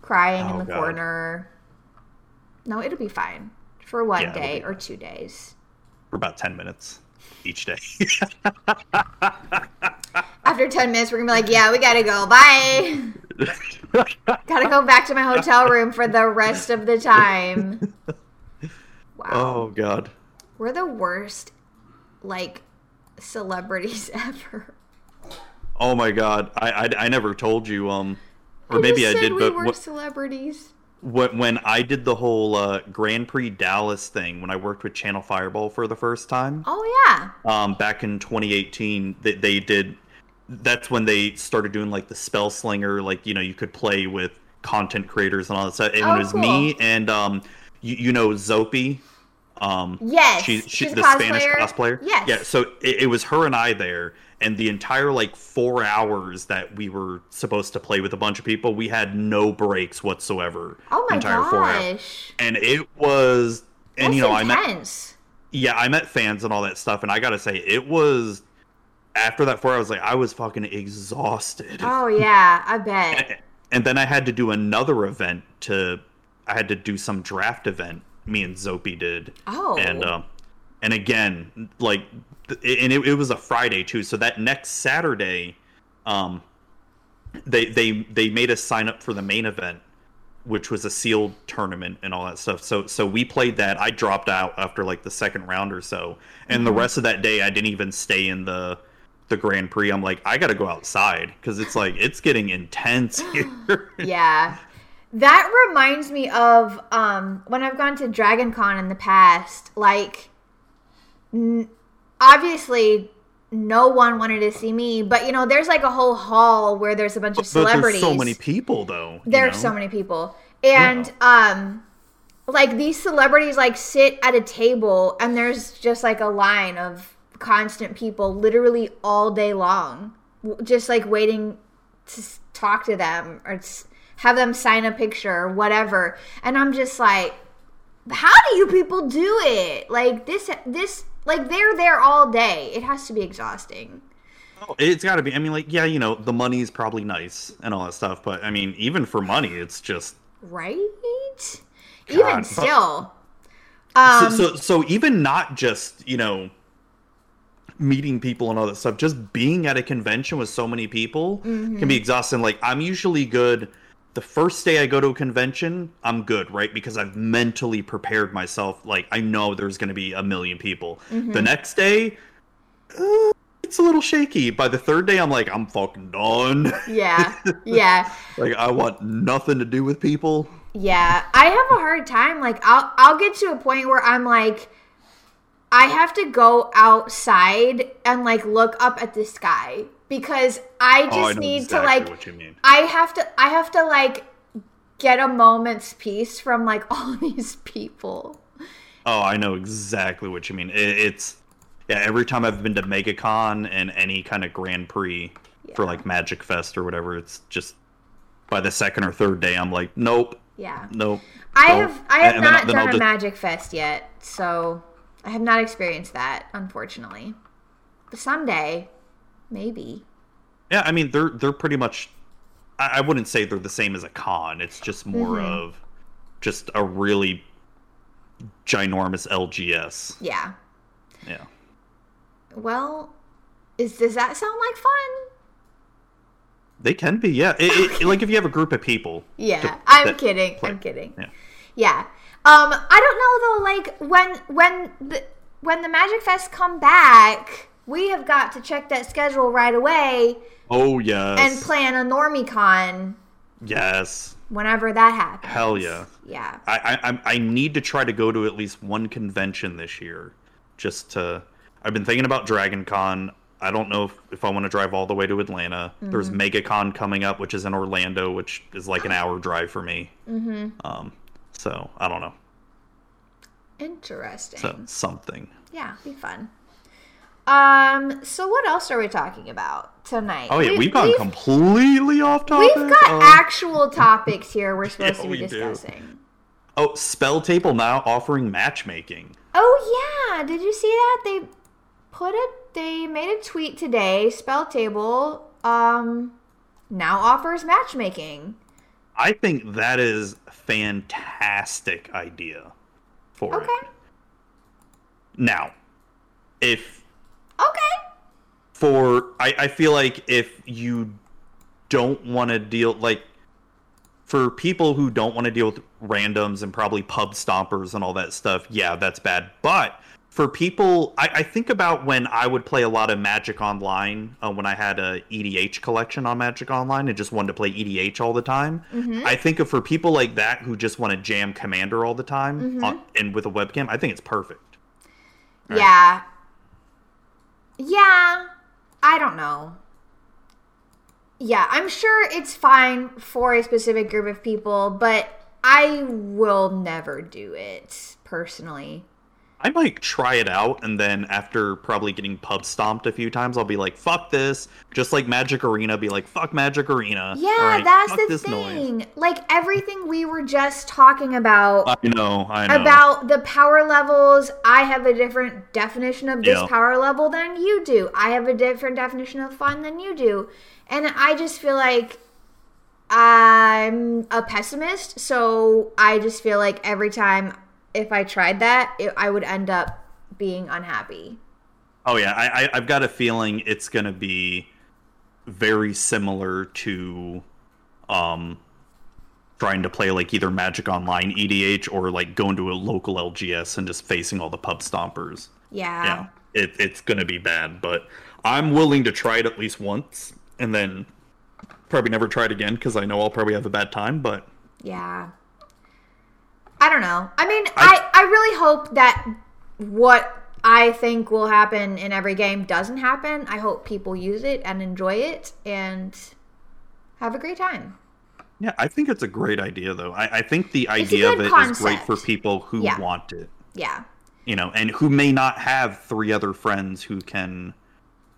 Crying in Oh, the God. corner. No, it'll be fine for one Yeah, day or two days. for about 10 minutes each day. After ten minutes, we're gonna be like, yeah, we gotta go. Bye. gotta go back to my hotel room for the rest of the time. Wow, oh god. we're the worst, like, celebrities ever. Oh my god. I I, I never told you um or I maybe I said did we but were what, celebrities. what when I did the whole uh, Grand Prix Dallas thing when I worked with Channel Fireball for the first time Oh yeah. um back in 2018 they, they did that's when they started doing like the spell slinger like you know you could play with content creators and all that stuff and Oh, it was me and um you, you know Zopi um Yes, she, she she's the Spanish cosplayer. cosplayer. Yes. Yeah, so it, it was her and I there, and the entire like four hours that we were supposed to play with a bunch of people, we had no breaks whatsoever. Oh my entire four hours. gosh. And it was, and That's you know, I met intense. yeah, I met fans and all that stuff, and I gotta say, it was after that four hours, like I was fucking exhausted. Oh yeah, I bet. and then I had to do another event to, I had to do some draft event. Me and Zopi did. Oh. And um, and again, like, and it, it was a Friday too. So that next Saturday, um, they they they made us sign up for the main event, which was a sealed tournament and all that stuff. So so we played that. I dropped out after like the second round or so, and the rest of that day I didn't even stay in the the Grand Prix. I'm like, I got to go outside because it's like it's getting intense here. yeah. That reminds me of um, when I've gone to Dragon Con in the past. Like, obviously, no one wanted to see me, but you know, there's like a whole hall where there's a bunch of But celebrities. there's so many people, though. There's know? so many people, and um, like these celebrities like sit at a table, and there's just like a line of constant people, literally all day long, just like waiting to talk to them or have them sign a picture or whatever. And I'm just like, how do you people do it? Like this, this, like they're there all day. It has to be exhausting. Oh, It's got to be. I mean, like, yeah, you know, the money's probably nice and all that stuff, but I mean, even for money, it's just Right? Even God, but- still. Um, so, so. So even not just you know meeting people and all that stuff, just being at a convention with so many people Mm-hmm. can be exhausting. Like, I'm usually good. The first day I go to a convention, I'm good, right? Because I've mentally prepared myself. Like, I know there's going to be a million people. Mm-hmm. The next day, uh, it's a little shaky. By the third day, I'm like, I'm fucking done. yeah, yeah, like, I want nothing to do with people. yeah. I have a hard time. Like, I'll I'll get to a point where I'm like, I have to go outside and like look up at the sky because I just oh, I need exactly to like what you mean. I have to I have to like get a moment's peace from like all these people. Oh, I know exactly what you mean. It, it's yeah. Every time I've been to MegaCon and any kind of Grand Prix for like Magic Fest or whatever, it's just by the second or third day, I'm like, nope, Yeah. nope. I nope. have I have And not then done a just- Magic Fest yet, so I have not experienced that, unfortunately. But someday, maybe. Yeah, I mean they're they're pretty much. I, I wouldn't say they're the same as a con. It's just more Mm-hmm. of just a really ginormous LGS. Yeah. Yeah. Well, is does that sound like fun? They can be, yeah. It, it, like if you have a group of people. Yeah, to- I'm kidding. play. I'm kidding. Yeah. Yeah. Um, I don't know though. Like when when the when the Magic Fest come back, we have got to check that schedule right away Oh yes. and plan a NormieCon Yes. whenever that happens. Hell yeah. Yeah. I, I I'm- need to try to go to at least one convention this year, just to. I've been thinking about Dragon Con. I don't know if, if I want to drive all the way to Atlanta. There's Mm-hmm. MegaCon coming up, which is in Orlando, which is like an hour drive for me. Mm-hmm. Um, so I don't know. Interesting. So something. Yeah, be fun. Um, so what else are we talking about tonight? Oh yeah, We've- we've, gone we've- completely off topic. We've got Um, actual topics here we're supposed Yeah, to be we do. discussing. oh, Spell Table now offering matchmaking. Oh yeah, did you see that? They put it they made a tweet today, Spell Table um now offers matchmaking. I think that is fantastic idea for it. Okay. Now, if Okay. for I, I feel like if you don't want to deal like for people who don't want to deal with randoms and probably pub stompers and all that stuff, yeah, that's bad. But for people, I, I think about when I would play a lot of Magic Online uh, when I had a EDH collection on Magic Online and just wanted to play EDH all the time. Mm-hmm. I think of for people like that who just want to jam Commander all the time on, and with a webcam, I think it's perfect. Right. Yeah. Yeah. I don't know. Yeah, I'm sure it's fine for a specific group of people, but I will never do it personally. I might try it out, and then after probably getting pub stomped a few times, I'll be like, "Fuck this!" Just like Magic Arena, be like, "Fuck Magic Arena." Yeah, right, that's the this noise. thing. Like everything we were just talking about I know, I know. about the power levels, I have a different definition of this Yeah. power level than you do. I have a different definition of fun than you do. And I just feel like I'm a pessimist, so I just feel like every time if I tried that, it, I would end up being unhappy. Oh yeah, I, I I've got a feeling it's gonna be very similar to um trying to play like either Magic Online EDH or like going to a local LGS and just facing all the pub stompers. Yeah. yeah, it, it's going to be bad, but I'm willing to try it at least once and then probably never try it again because I know I'll probably have a bad time. But Yeah. I don't know. I mean, I, I, really hope that what I think will happen in every game doesn't happen. I hope people use it and enjoy it and have a great time. Yeah, I think it's a great idea, though. I, I think the idea of it concept. is great for people who yeah. want it. Yeah. You know, and who may not have three other friends who can,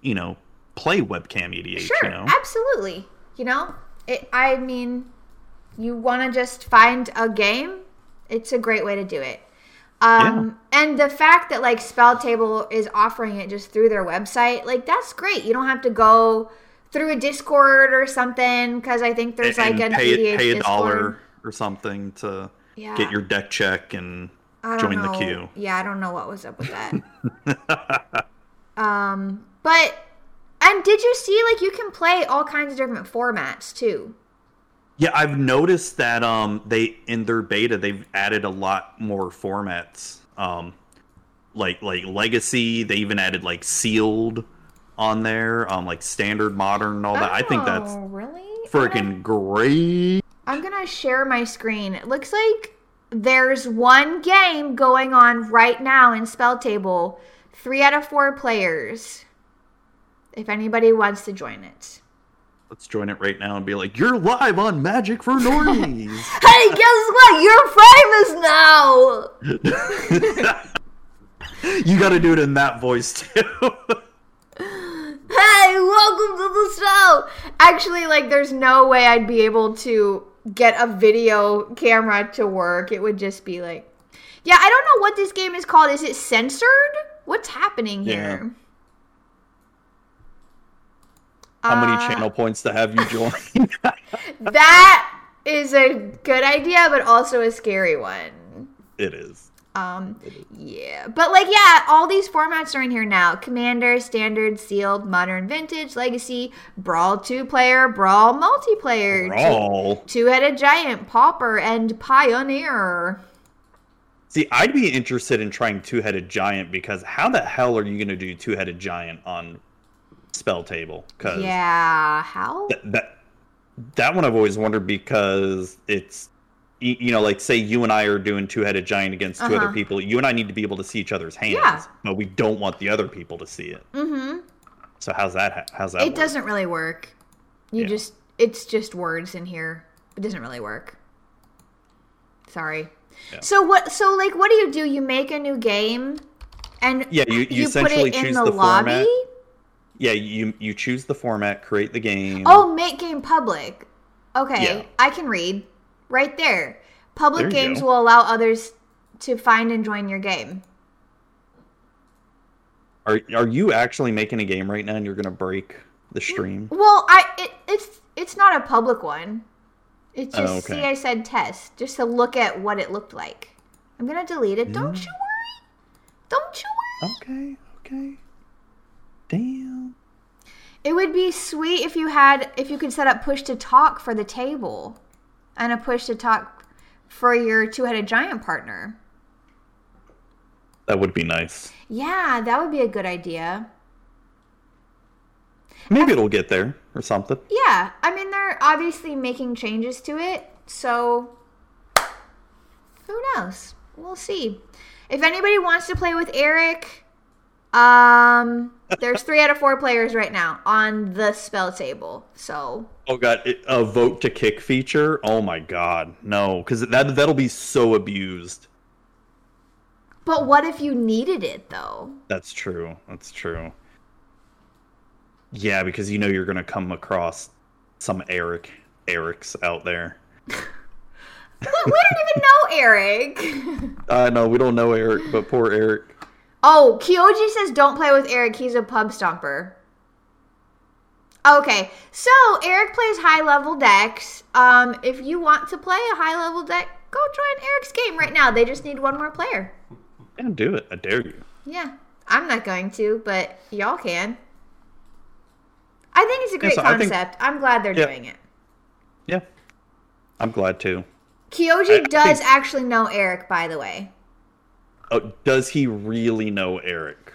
you know, play webcam EDH. Sure, you know? absolutely. You know, it, I mean, you want to just find a game, it's a great way to do it. Um, yeah. And the fact that like Spell Table is offering it just through their website, like that's great. You don't have to go through a Discord or something because I think there's and, like an pay, EDH pay a Discord. dollar or something to yeah. get your deck check and join know. the queue. Yeah, I don't know what was up with that. um, but and did you see like you can play all kinds of different formats too? Yeah, I've noticed that um they in their beta they've added a lot more formats. Um like like legacy, they even added like sealed on there, um like standard modern and all that. Oh, I think that's oh, really freaking great. I'm going to share my screen. It looks like there's one game going on right now in Spell Table. 3 out of 4 players. If anybody wants to join it. Let's join it right now and be like, "You're live on Magic for Normies." hey, guess what? You're famous now. you got to do it in that voice too. hey, welcome to the show. Actually, like, there's no way I'd be able to get a video camera to work. It would just be like, yeah, I don't know what this game is called. Is it censored? What's happening here? Yeah. How many uh, channel points to have you join? that is a good idea, but also a scary one. It is. Um, yeah, but like, yeah, all these formats are in here now: Commander, Standard, Sealed, Modern, Vintage, Legacy, Brawl two-player, Brawl multiplayer, Brawl, two-headed Giant, Pauper, and Pioneer. See, I'd be interested in trying two-headed Giant because how the hell are you going to do two-headed Giant on spell table because yeah how th- that that one i've always wondered because it's you know like say you and i are doing two-headed giant against 2 uh-huh. other people you and i need to be able to see each other's hands yeah. but we don't want the other people to see it mm-hmm so how's that how's that it work? doesn't really work you yeah. just it's just words in here it doesn't really work sorry yeah. so what so like what do you do you make a new game and yeah you, you, you essentially choose the, the lobby format yeah, you you choose the format, create the game. Oh, make game public. Okay, yeah. I can read right there. Public there games go. will allow others to find and join your game. Are are you actually making a game right now and you're going to break the mm, stream? Well, I it, it's it's not a public one. It's oh, just oh, okay. see I said test just to look at what it looked like. I'm going to delete it. Don't mm. you worry. Don't you worry. Okay, okay. Damn. It would be sweet if you had if you could set up push to talk for the table and a push to talk for your two-headed giant partner. That would be nice. Yeah, that would be a good idea. Maybe I, it'll get there or something. Yeah, I mean they're obviously making changes to it, so who knows? We'll see. If anybody wants to play with Eric, um, there's three out of four players right now on the spell table. So. Oh god, a vote to kick feature. Oh my god, no, because that that'll be so abused. But what if you needed it though? That's true. That's true. Yeah, because you know you're gonna come across some Eric Eric's out there. we don't even know Eric. I uh, know we don't know Eric, but poor Eric. Oh, Kyoji says don't play with Eric. He's a pub stomper. Okay, so Eric plays high level decks. Um, if you want to play a high level deck, go join Eric's game right now. They just need one more player. Yeah, do it. I dare you. Yeah, I'm not going to, but y'all can. I think it's a great yeah, so concept. Think, I'm glad they're yeah. doing it. Yeah, I'm glad too. Kyoji I, does I think, actually know Eric, by the way. Oh, does he really know Eric?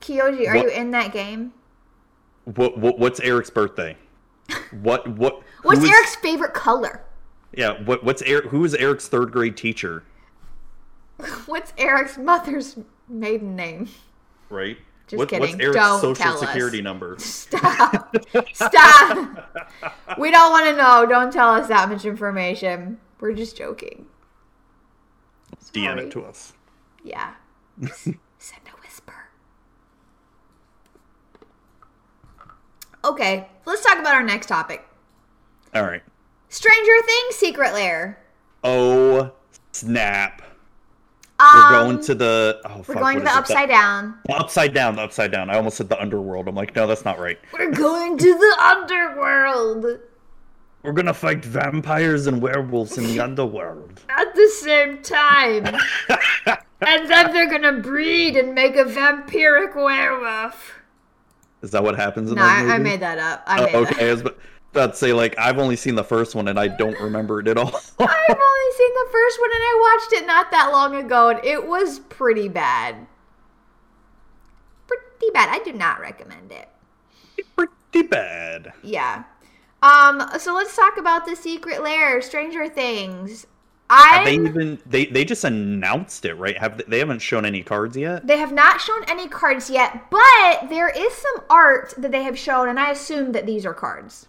Kyoji, are what, you in that game? What, what what's Eric's birthday? What what? what's is, Eric's favorite color? Yeah. What, what's Eric? Who is Eric's third grade teacher? What's Eric's mother's maiden name? Right. Just What- What's kidding. Eric's Don't social tell us. security number? Stop. Stop. We don't want to know. Don't tell us that much information. We're just joking. DM it to us. Yeah. Send a whisper. Okay, let's talk about our next topic. All right. Stranger Things secret lair. Oh snap! Um, We're going to the. Oh, We're going to the it? upside down. The upside down. The upside down. I almost said the underworld. I'm like, no, that's not right. We're going to the underworld We're gonna fight vampires and werewolves in the underworld. at the same time. and then they're gonna breed and make a vampiric werewolf. Is that what happens in No, that movie? I, I made that up. I Oh, made that. okay, I was about about to say like I've only seen the first one and I don't remember it at all. I've only seen the first one and I watched it not that long ago and it was pretty bad. Pretty bad. I do not recommend it. Pretty bad. Yeah. Um, so let's talk about the secret lair, Stranger Things. Have they even they they just announced it right? Have they, they haven't shown any cards yet? they have not shown any cards yet, but there is some art that they have shown, and I assume that these are cards.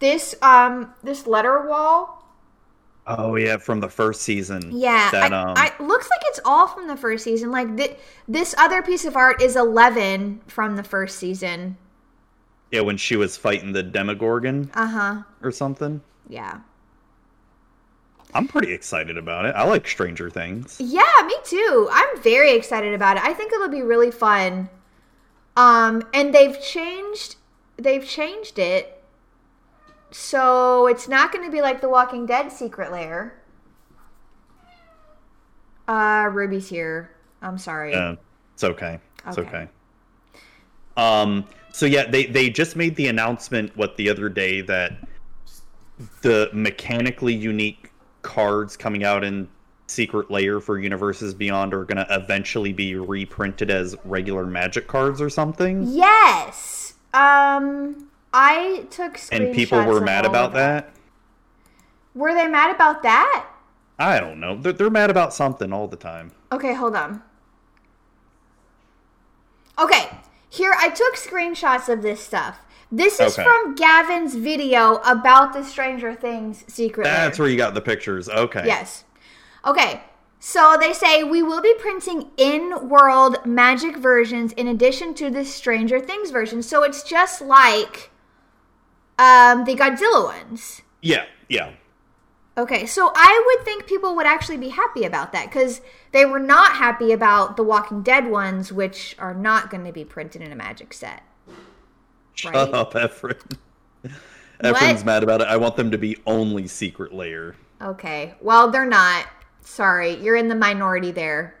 This um this letter wall, Oh yeah, from the first season. yeah, That I, um I looks like it's all from the first season. Like th- this other piece of art is eleven from the first season. Yeah when she was fighting the Demogorgon Uh huh. or something. Yeah. I'm pretty excited about it. I like Stranger Things. Yeah, me too. I'm very excited about it. I think it'll be really fun. Um, and they've changed they've changed it. So it's not going to be like the Walking Dead secret lair. Uh, Ruby's here. I'm sorry. Uh, it's okay. It's Okay. okay. Um. So yeah, they they just made the announcement what the other day that the mechanically unique cards coming out in Secret Lair for Universes Beyond are going to eventually be reprinted as regular Magic cards or something. yes. Um, I took And people were mad about that. Were they mad about that? I don't know. They're, they're mad about something all the time. Okay, hold on. Okay, here I took screenshots of this stuff. This is Okay. from Gavin's video about the Stranger Things secret. That's lair. where you got the pictures. Okay. Yes. Okay. So they say we will be printing in-world magic versions in addition to the Stranger Things version. So it's just like um, the Godzilla ones. Yeah. Yeah. Okay, so I would think people would actually be happy about that because they were not happy about the Walking Dead ones, which are not going to be printed in a magic set. Shut Right. up, Efren. Efren's mad about it. I want them to be only Secret Lair. Okay, well, they're not. Sorry, you're in the minority there.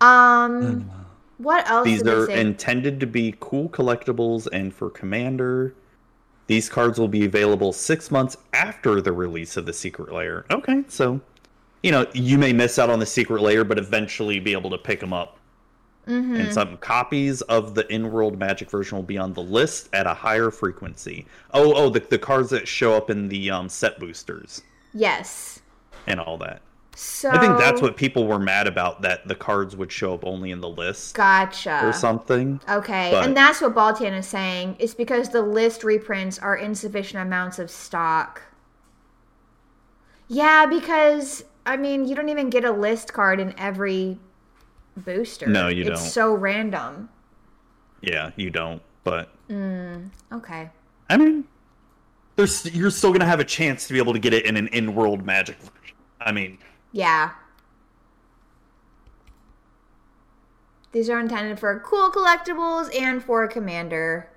Um, what else? These are intended to be cool collectibles, and for Commander, these cards will be available six months after the release of the Secret Lair. Okay, so you know you may miss out on the Secret Lair, but eventually be able to pick them up. Mm-hmm. And some copies of the in-world Magic version will be on the list at a higher frequency. Oh, oh, the, the cards that show up in the um, set boosters yes. and all that. So I think that's what people were mad about that the cards would show up only in the list Gotcha. or something. Okay, But- and that's what Baltan is saying. It's because the list reprints are insufficient amounts of stock. Yeah, because I mean, you don't even get a list card in every booster. No, you it's don't. so random. Yeah, you don't. But hmm, Okay. I mean, there's you're still gonna have a chance to be able to get it in an in-world Magic version. I mean, Yeah. These are intended for cool collectibles and for a commander.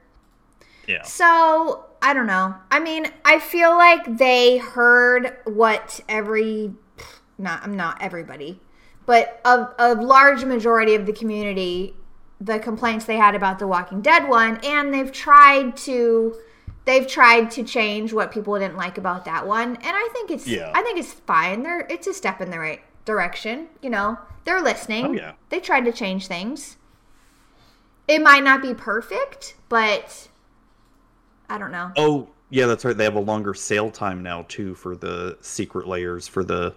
yeah, So, I don't know. I mean, I feel like they heard what every not I'm not everybody, but a, a large majority of the community the complaints they had about the Walking Dead one and they've tried to they've tried to change what people didn't like about that one and I think it's Yeah. I think it's fine. They're it's a step in the right direction, you know. They're listening. Oh, yeah. They tried to change things. It might not be perfect, but I don't know. Oh, Yeah, that's right. They have a longer sale time now too for the secret lairs for the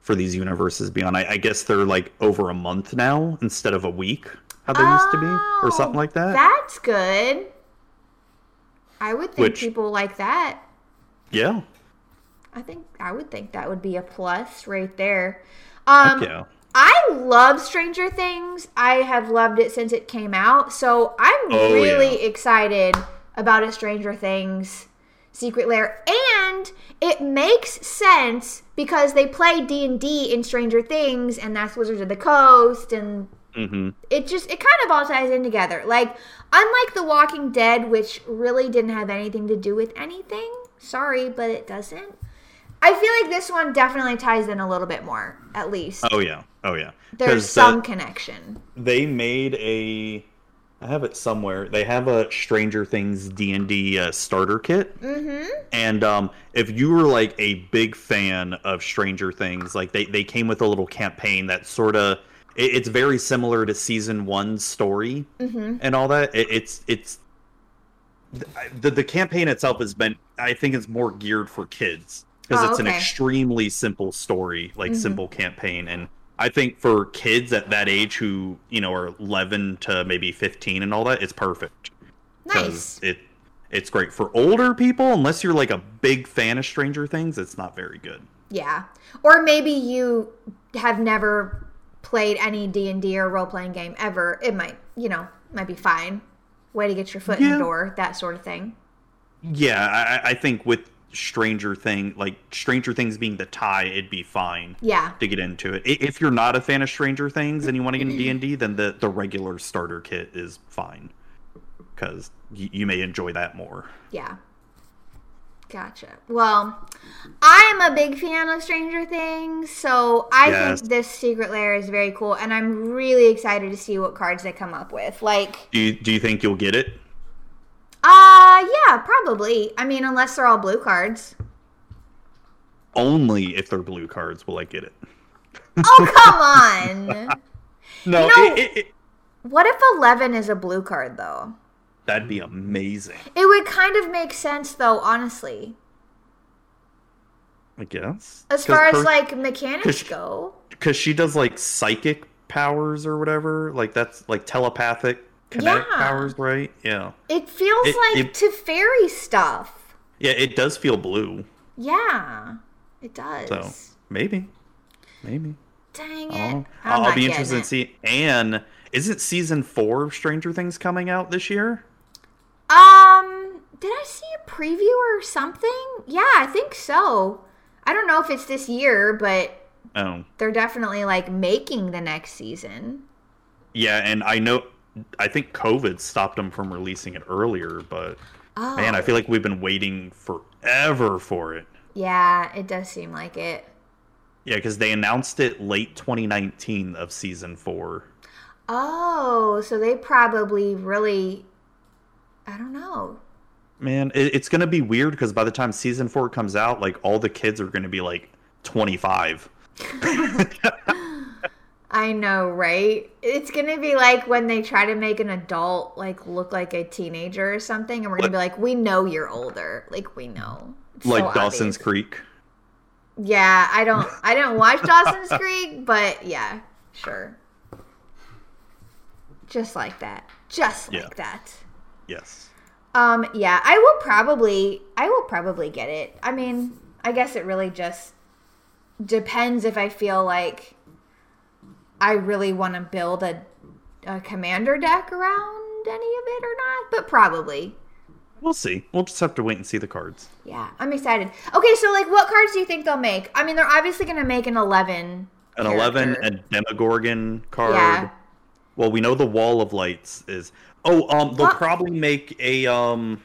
for these universes beyond. I, I guess they're like over a month now instead of a week, how they used to be, or something Oh, like that. That's good. I would think Which- people like that. Yeah, I think I would think that would be a plus right there. Um, yeah. I love Stranger Things. I have loved it since it came out. So I'm Oh, really yeah. excited about a Stranger Things Secret Lair and it makes sense because they play D&D in Stranger Things and that's Wizards of the Coast and hmm it just it kind of all ties in together. Like unlike The Walking Dead which really didn't have anything to do with anything. Sorry, but it doesn't. I feel like this one definitely ties in a little bit more, at least. Oh yeah. Oh yeah. There's some the- connection. they made a. I have it somewhere. They have a Stranger Things D and D uh, starter kit. Mm-hmm. And um, if you were like a big fan of Stranger Things, like they, they came with a little campaign that sort of it, it's very similar to season one's story Mm-hmm. and all that. It, it's it's the the campaign itself has been I think it's more geared for kids because Oh, it's an extremely simple story, like Mhm. simple campaign, and I think for kids at that age who you know are 11 to maybe 15 and all that, it's perfect Nice. it it's great for older people unless you're like a big fan of stranger things it's not very good Yeah. Or maybe you have never played any D&D or role-playing game ever. It might, you know, might be fine. Way to get your foot in the door, that sort of thing. yeah i, I think with stranger thing like stranger things being the tie it'd be fine Yeah. to get into it if you're not a fan of stranger things and you want to get into d&d then the, the regular starter kit is fine because you may enjoy that more Yeah. Gotcha. Well, I am a big fan of Stranger Things, so I Yes. think this secret lair is very cool, and I'm really excited to see what cards they come up with. Like, do you, do you think you'll get it uh, yeah, probably. I mean, unless they're all blue cards. only if they're blue cards will i get it Oh, come on. no You know- it, it, it, What if 11 is a blue card, though? That'd be amazing It would kind of make sense, though, honestly. i guess As far as, her- like, mechanics 'cause- go. because she does like psychic powers or whatever like that's like telepathic kinetic Yeah. powers right yeah It feels It- like it- to fairy stuff. yeah it does feel blue Yeah, it does. so maybe maybe Dang it. don't know. I'm i'll, I'll be interested it. to see and isn't season four of stranger things coming out this year Um, did I see a preview or something? Yeah, I think so. I don't know if it's this year, but oh they're definitely like making the next season. yeah and i know i think covid stopped them from releasing it earlier but Oh, man i feel like we've been waiting forever for it yeah, it does seem like it. yeah because they announced it late 2019 of season four Oh, so they probably really, I don't know. Man, it, it's gonna be weird because by the time season four comes out, like all the kids are gonna be like twenty five. I know, right? It's gonna be like when they try to make an adult like look like a teenager or something, and we're gonna be like, "We know you're older. Like we know." It's like so Dawson's obvious. Creek. Yeah, I don't. I didn't watch Dawson's Creek, but yeah, sure. Just like that. Just like Yeah. that. Yes. Um, yeah, I will probably I will probably get it. I mean, I guess it really just depends if I feel like I really want to build a a commander deck around any of it or not, but probably. We'll see. We'll just have to wait and see the cards. Yeah, I'm excited. Okay, so like what cards do you think they'll make? I mean, they're obviously going to make an 11. An eleven, character. a Demogorgon card. Yeah. Well, we know the Wall of Lights is. Oh, um, they'll What? probably make a um.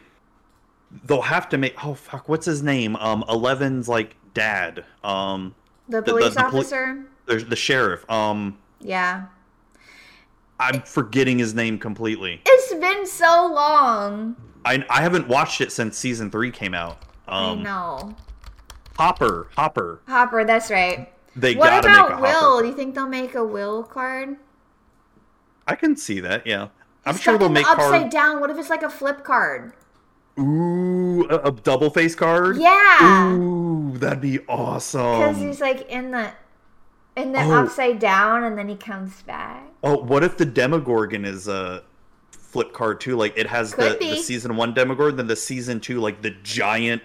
They'll have to make. Oh fuck, what's his name? Um, Eleven's like dad. Um, The the- police the poli- officer? there's the sheriff. Um, yeah. I'm forgetting his name completely. It's been so long. I I haven't watched it since season three came out. I Um, know. Hopper, Hopper. Hopper, that's right. They What gotta about make a Will? Hopper. Do you think they'll make a Will card? I can see that. Yeah, I'm Stuck sure they'll in the make upside cards. down. What if it's like a flip card? Ooh, a, a double face card. Yeah. Ooh, that'd be awesome. Because he's like in the in the Oh. upside down and then he comes back. Oh, what if the Demogorgon is a flip card too? Like it has the, the season one Demogorgon, then the season two, like the giant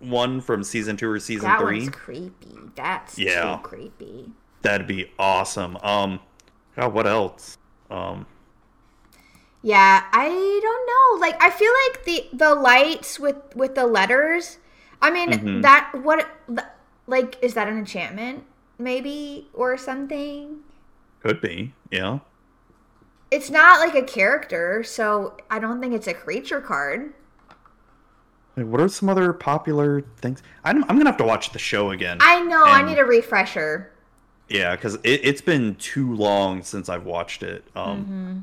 one from season two or season that three. one's creepy. That's Yeah. creepy. That'd be awesome. Um, God, what else? Um, Yeah, I don't know. Like I feel like the the lights with with the letters. I mean Mhm. that what like is that an enchantment maybe or something? could be, yeah. It's not like a character, so I don't think it's a creature card. What are some other popular things? I'm, I'm gonna have to watch the show again. I know. I need a refresher. Yeah, because it, it's been too long since I've watched it. Um, Mm-hmm.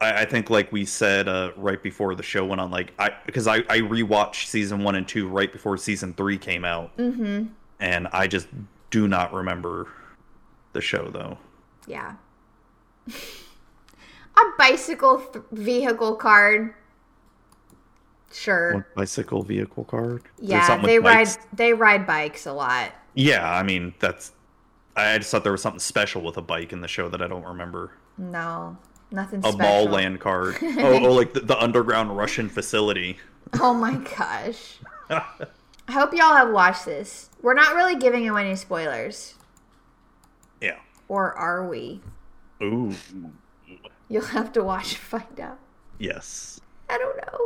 I, I think, like we said uh, right before the show went on, like I because I I rewatched season one and two right before season three came out, Mm-hmm. and I just do not remember the show though. Yeah. a bicycle th- vehicle card. Sure. What bicycle vehicle card? Yeah, they ride bikes? they ride bikes a lot. Yeah, I mean that's. I just thought there was something special with a bike in the show that I don't remember. No, nothing A special. mall land card. oh, oh, like the, the underground Russian facility. Oh my gosh. I hope y'all have watched this. We're not really giving away any spoilers. yeah. Or are we? Ooh. You'll have to watch and find out. Yes. I don't know.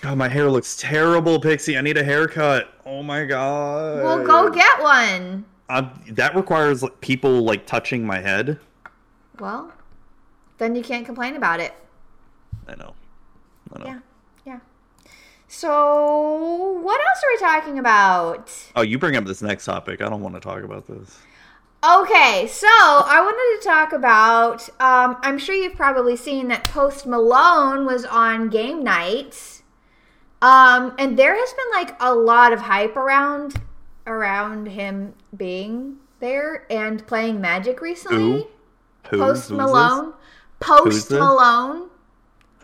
God, my hair looks terrible, Pixie. I need a haircut. Oh my god. We'll go get one. Um, that requires like, people like touching my head. Well, then you can't complain about it. I know. I know. Yeah. Yeah. So, what else are we talking about? Oh, you bring up this next topic. I don't want to talk about this. Okay, so I wanted to talk about. Um, I'm sure you've probably seen that Post Malone was on game nights, um, and there has been like a lot of hype around around him being there and playing Magic recently. Who? Who? Post Malone. Post? Malone.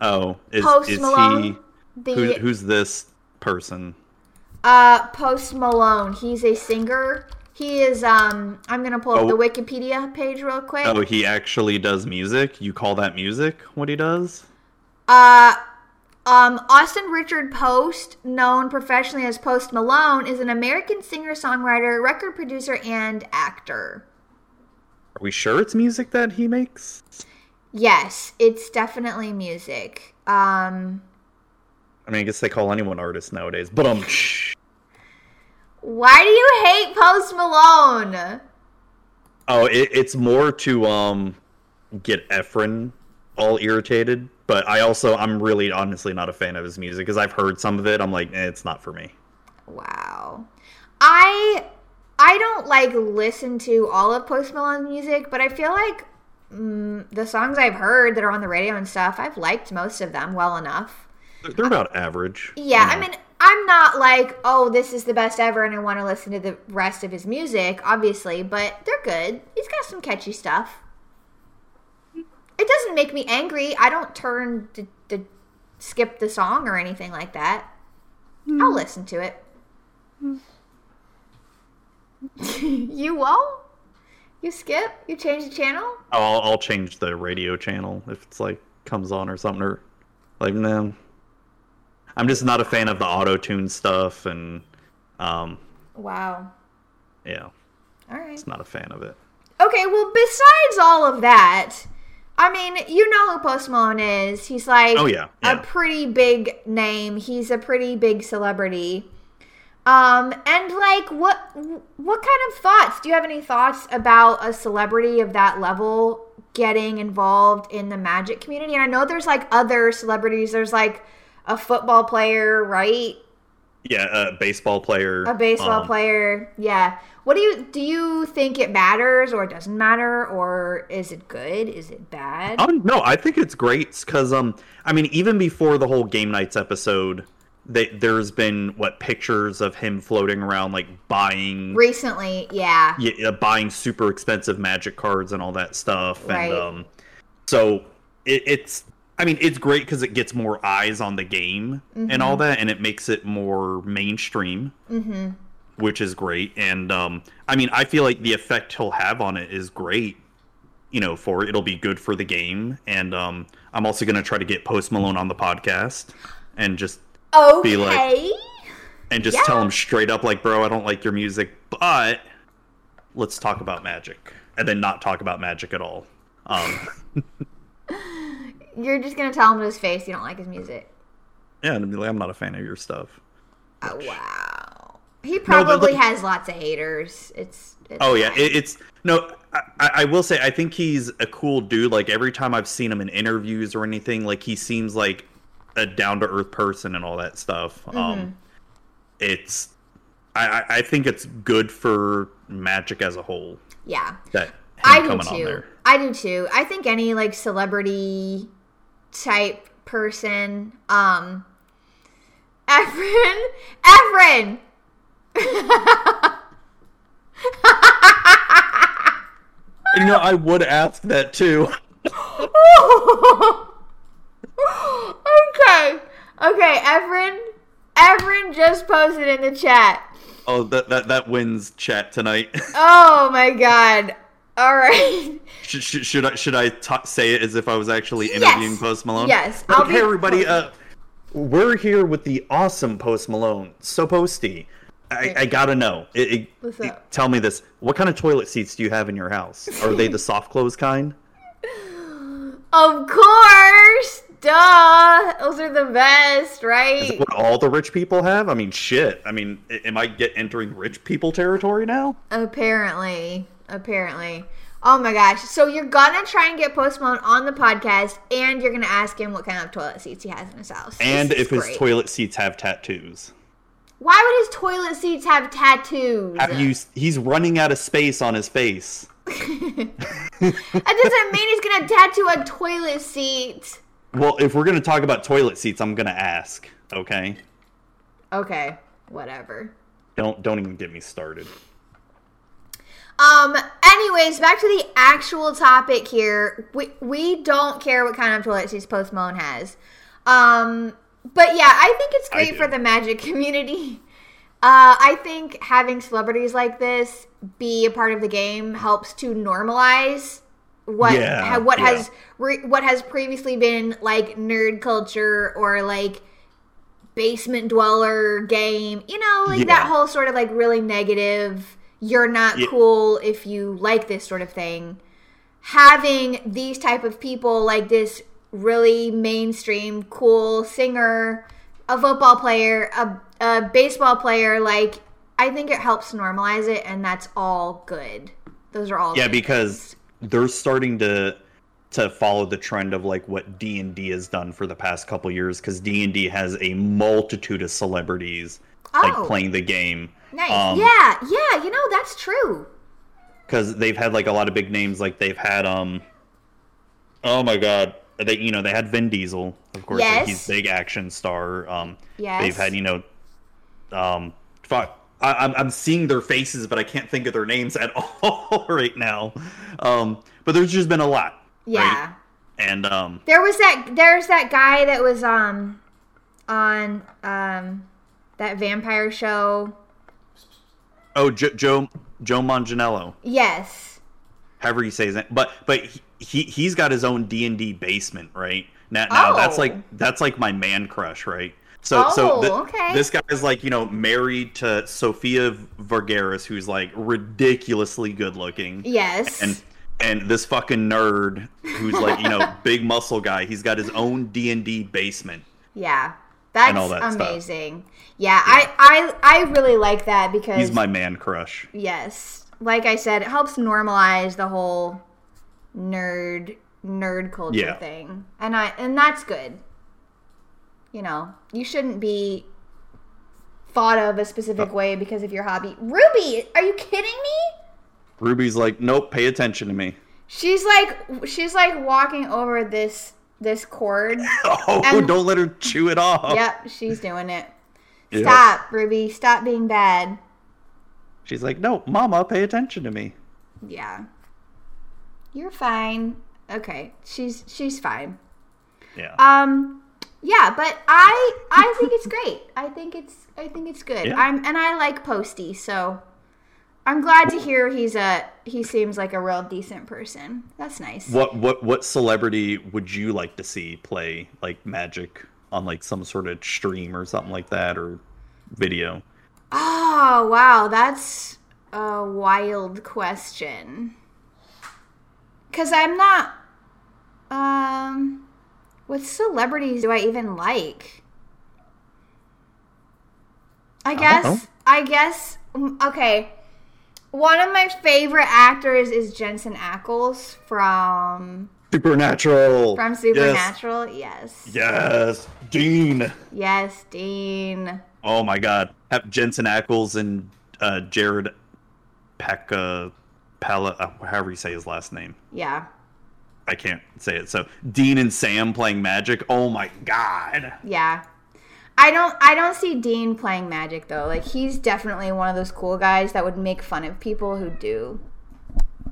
Oh, is, Post is Malone. he? The Who, who's this person? uh Post Malone. He's a singer. He is um I'm gonna pull up Oh. the Wikipedia page real quick. Oh, he actually does music. You call that music? What he does? Uh, um, Austin Richard Post, known professionally as Post Malone, is an American singer songwriter, record producer, and actor. Are we sure it's music that he makes? Yes, it's definitely music. Um, I mean, I guess they call anyone artist nowadays. But um, why do you hate Post Malone? oh, it, it's more to um get Efren all irritated. But I also, I'm really honestly not a fan of his music because I've heard some of it. I'm like, eh, it's not for me. Wow. I I don't like listen to all of Post Malone's music, but I feel like mm, the songs I've heard that are on the radio and stuff, I've liked most of them well enough. They're, they're about average. Yeah, you I mean, I'm not like, oh, this is the best ever, and I want to listen to the rest of his music, obviously, but they're good. He's got some catchy stuff. It doesn't make me angry. I don't turn to, to skip the song or anything like that. I'll listen to it. you won't? You skip? You change the channel? Oh, I'll, I'll change the radio channel if it's like comes on or something or like no. I'm just not a fan of the auto tune stuff and um Wow. yeah, All right. Just not a fan of it. Okay, well, besides all of that, I mean, you know who Post Malone is. He's like Oh, yeah, yeah. a pretty big name. He's a pretty big celebrity. Um, and like, what what kind of thoughts? Do you have any thoughts about a celebrity of that level getting involved in the magic community? And I know there's like other celebrities. There's like a football player, right? Yeah, a baseball player. A baseball um, player. Yeah. What do you do you think it matters or it doesn't matter or is it good? Is it bad? Oh no, I think it's great because um, I mean, even before the whole game nights episode, they, there's been what pictures of him floating around like buying Recently, yeah. yeah, yeah, buying super expensive magic cards and all that stuff Right. and um so it, it's I mean, it's great because it gets more eyes on the game and all that, and it makes it more mainstream, mm-hmm. which is great. And um, I mean, I feel like the effect he'll have on it is great. You know, for it. it'll be good for the game, and um, I'm also gonna try to get Post Malone on the podcast and just Okay. Be like- and just tell him straight up, like, bro, I don't like your music, but let's talk about magic, and then not talk about magic at all. Um, You're just gonna tell him to his face you don't like his music. yeah, and be like, I'm not a fan of your stuff. Oh wow. He probably like- has lots of haters. It's, it's Oh yeah, it, it's no. I I will say I think he's a cool dude. Like every time I've seen him in interviews or anything, like he seems like a down to earth person and all that stuff. Mm-hmm. Um, it's I I- I think it's good for Magic as a whole yeah. that I do too. I do too. I think any like celebrity type person, um Efren Efren You know, I would ask that too. okay. Okay, Efren Efren just posted in the chat. Oh, that that that wins chat tonight. Oh my god. All right. should, should, should I should I say it as if I was actually interviewing Yes. Post Malone? Yes, I'll Okay, be- everybody. Uh, we're here with the awesome Post Malone. So Posty, I, I gotta know. It, it- it- tell me this: What kind of toilet seats do you have in your house? Are they the soft close kind? Of course. Duh. Those are the best, Is right? it what all the rich people have? I mean, shit. I mean, am I get entering rich people territory now? Apparently. Apparently. Oh my gosh. So you're gonna try and get Post Malone on the podcast and you're gonna ask him what kind of toilet seats he has in his house. And is if his great. toilet seats have tattoos. Why would his toilet seats have tattoos? Have you? He's running out of space on his face. That doesn't mean he's gonna tattoo a toilet seat. Well, if we're gonna talk about toilet seats, I'm gonna ask. Okay. Okay. Whatever. Don't don't even get me started. Um. Anyways, back to the actual topic here. We we don't care what kind of toilet seats Post Malone has. Um. But yeah, I think it's great for the Magic community. Uh, I think having celebrities like this be a part of the game helps to normalize what Yeah, ha- what yeah. has re- what has previously been like nerd culture or like basement dweller game. You know, like that whole sort of like really negative. You're not Yeah. cool if you like this sort of thing. Having these type of people like this really mainstream cool singer, a football player, a, a baseball player, like I think it helps normalize it, and that's all good. Those are all Yeah, because they're starting to to follow the trend of like what D and D has done for the past couple years. Because D and D has a multitude of celebrities like Oh. playing the game. Nice. Um, yeah, yeah, you know, that's true. because they've had like a lot of big names. Like they've had um, oh my god, they you know they had Vin Diesel, of course. like, Yes. he's a big action star. Um, Yes. they've had you know, um, fuck. I, I'm I'm seeing their faces, but I can't think of their names at all right now. Um, but there's just been a lot. Yeah. Right? And um, There was that there's that guy that was um on um that vampire show. oh, jo- Joe Joe Manganiello, Yes. however you say his name, but but he, he he's got his own D and D basement, right? Now, now that's Oh. like that's like my man crush, right? So so Oh, thi- okay. this guy is like you know married to Sofia Vergara's, who's like ridiculously good looking, Yes. and and this fucking nerd who's like you know big muscle guy. He's got his own D and D basement. yeah. That's all that stuff. amazing. Yeah, I, I I really like that because He's my man crush. yes, like I said, it helps normalize the whole nerd nerd culture Yeah. thing, and I and that's good. You know, you shouldn't be thought of a specific Uh. way because of your hobby. Ruby, are you kidding me? Ruby's like, nope, pay attention to me. She's like she's like walking over this this cord. Oh, And- don't let her chew it off. yep, she's doing it. Yeah. Stop, Ruby. Stop being bad. She's like, no, Mama, pay attention to me. Yeah. You're fine. Okay. She's she's fine. Yeah. Um, yeah, but I I think it's great. I think it's I think it's good. Yeah. I'm and I like Posty, so I'm glad to hear he's a he seems like a real decent person. That's nice. What what what celebrity would you like to see play like magic on like some sort of stream or something like that or video? Oh wow, that's a wild question. Cause I'm not. Um, what celebrities do I even like? I guess. I guess. mm, Okay. One of my favorite actors is Jensen Ackles from Supernatural. from Supernatural. Yes. Yes. yes. Dean. Yes, Dean. Oh my god. Have Jensen Ackles and uh, Jared Pekka Pala uh, however you say his last name. Yeah. I can't say it. So Dean and Sam playing magic. Oh my god. Yeah. I don't I don't see Dean playing magic though. Like he's definitely one of those cool guys that would make fun of people who do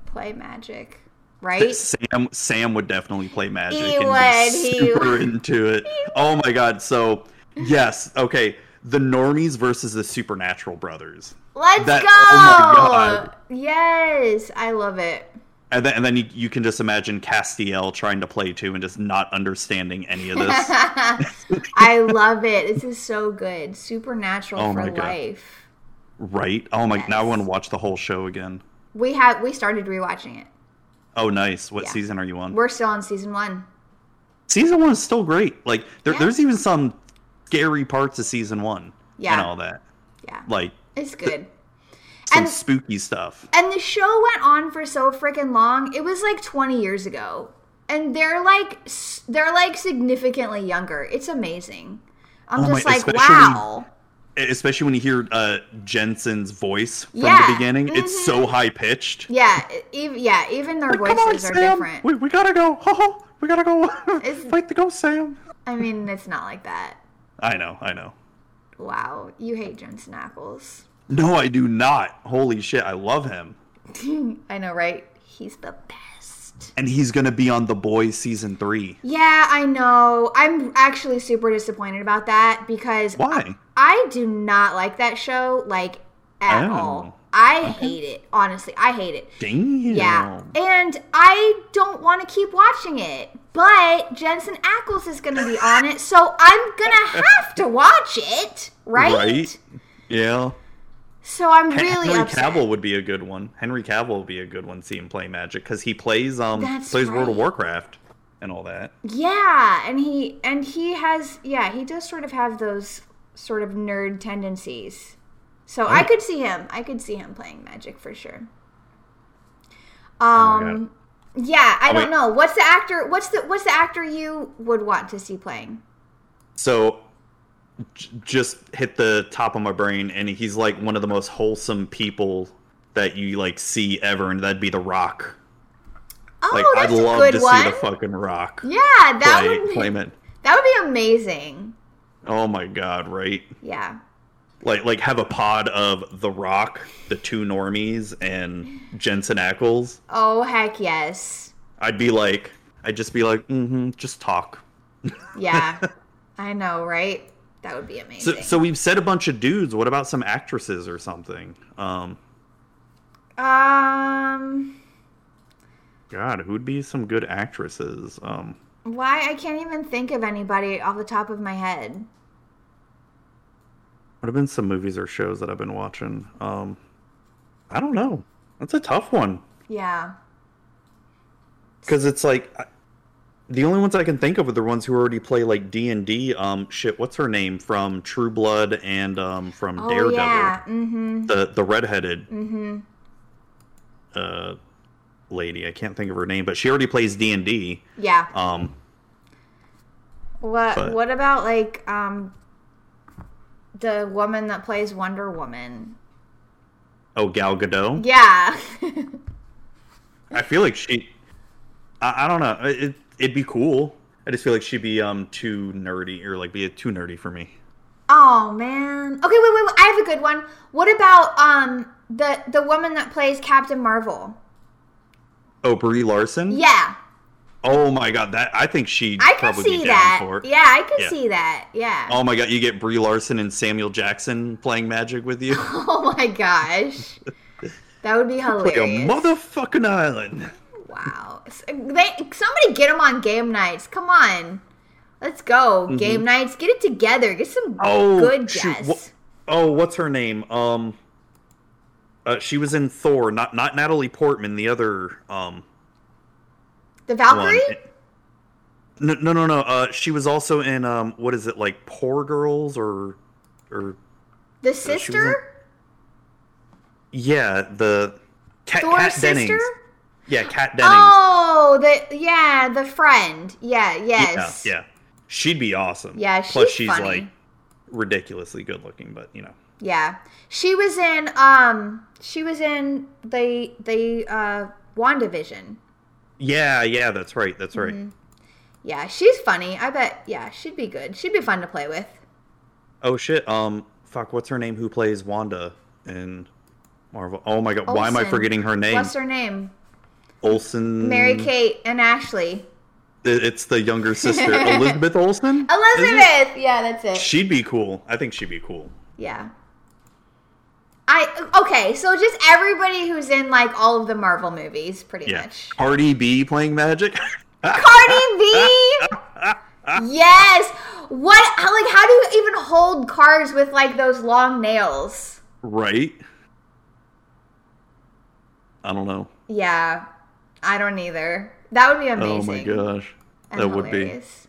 play magic. Right? Sam Sam would definitely play magic He and would, be he super would. into it. Oh my god. So yes, okay. The normies versus the supernatural brothers. Let's That- go. oh my God. Yes, I love it. And then, and then you, you can just imagine Castiel trying to play too and just not understanding any of this. I love it. This is so good. Supernatural Oh for my God. life. right? Oh my! Now I want to watch the whole show again. We have we started rewatching it. Oh, nice. What Yeah. season are you on? We're still on season one. season one is still great. Like there, Yeah. there's even some scary parts of season one Yeah. and all that. Yeah. Like It's good. Some And- spooky stuff. And the show went on for so freaking long. It was like 20 years ago. And they're like they're like significantly younger. It's amazing. I'm Oh my- just like, wow. Especially when you hear uh, Jensen's voice from Yeah. the beginning, it's so high pitched. Yeah, even yeah, even their on, voices are Sam. different. We, we gotta go. Ho, ho. We gotta go. It's- Fight the ghost, Sam. I mean, it's not like that. I know. I know. Wow, you hate Jensen Ackles. No, I do not. Holy shit, I love him. I know, right? He's the best. And he's gonna be on The Boys season three. Yeah, I know. I'm actually super disappointed about that because Why? I do not like that show, like at Oh. all. I hate it. Honestly, I hate it. Damn. Yeah, and I don't want to keep watching it. But Jensen Ackles is going to be on it, so I'm gonna have to watch it, right? Right? Yeah. So I'm really Henry upset. Cavill would be a good one. Henry Cavill would be a good one. See him play Magic because he plays um That's plays World of. Warcraft and all that. Yeah, and he and he has yeah, he does sort of have those sort of nerd tendencies. So I Oh. could see him. I could see him playing Magic for sure. Oh Um yeah, I Oh, don't know. What's the actor what's the what's the actor you would want to see playing? So j- just hit the top of my brain, and he's like one of the most wholesome people that you like see ever, and that'd be The Rock. Oh, Like I'd love to one. see the fucking Rock yeah, that play would be, play it. that would be amazing. Oh my god, right? Yeah. Like like have a pod of The Rock, the two normies, and Jensen Ackles. Oh heck yes. I'd be like, I'd just be like, mm-hmm, just talk. Yeah. I know, right? That would be amazing. so we've said a bunch of dudes. What about some actresses or something? Um, um God, who'd be some good actresses? Um, Why I can't even think of anybody off the top of my head. what have been some movies or shows that I've been watching? Um, I don't know. That's a tough one Yeah. because it's like the only ones I can think of are the ones who already play like D and D. Um, shit, what's her name from True Blood and um from Oh Daredevil? yeah. Mm-hmm. The the redheaded Mm-hmm. uh lady. I can't think of her name, but she already plays D and D. Yeah. Um, What but- what about like um the woman that plays Wonder Woman? oh Gal Gadot. Yeah. I feel like she. I, I don't know. It, it'd be cool. I just feel like she'd be um too nerdy or like be too nerdy for me. oh man. Okay, wait, wait, wait. I have a good one. What about um the the woman that plays Captain Marvel? Oh, Brie Larson. Yeah. Oh my god, that I think she'd I could see that. for. Yeah, I could Yeah. see that. Yeah. Oh my god, you get Brie Larson and Samuel Jackson playing Magic with you. Oh my gosh. That would be like a motherfucking island. Wow. They, somebody get them on game nights. Come on. Let's go. Game nights. Get it together. Get some Mm-hmm. Oh, good guests. Oh, what's her name? Um, uh, she was in Thor, not not Natalie Portman, the other um the one. Valkyrie? No, no, no, no. Uh, she was also in um, what is it like, Poor Girls or or The was sister? yeah, the Cat, Thor's Kat Dennings. Yeah, Kat Dennings. Oh, the yeah, the friend. Yeah, yes. Yeah, yeah. She'd be awesome. Yeah, Plus, she's she's funny. like ridiculously good looking, but you know. Yeah. She was in um she was in the the uh WandaVision. Yeah, yeah, that's right. That's right. Mm-hmm. Yeah, she's funny. I bet yeah, she'd be good. She'd be fun to play with. Oh shit. Um, fuck. What's her name? Who plays Wanda in Marvel? Oh my god. Why am I forgetting her name? What's her name? Olsen. Mary Kate and Ashley. It's the younger sister, Elizabeth Olsen. Elizabeth. Yeah, that's it. She'd be cool. I think she'd be cool. Yeah. I okay, so just everybody who's in like all of the Marvel movies, pretty Yeah. much. Cardi B playing Magic. Cardi B. yes. What? How, like, how do you even hold cards with like those long nails? right. I don't know. Yeah, I don't either. That would be amazing. Oh my gosh. and That would be. hilarious.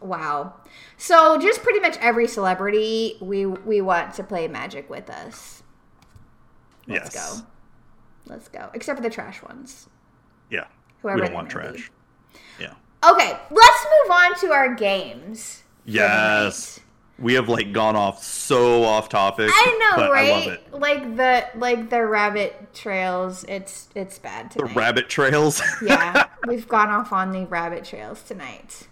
Wow. So just pretty much every celebrity we we want to play Magic with us. Let's yes. go. Let's go. Except for the trash ones. Yeah. Whoever we don't want may be. trash. Yeah. Okay, let's move on to our games. Yes. We have like gone off so off topic. I know, right? I love it. Like the like the rabbit trails. It's it's bad The rabbit trails. yeah, we've gone off on the rabbit trails tonight.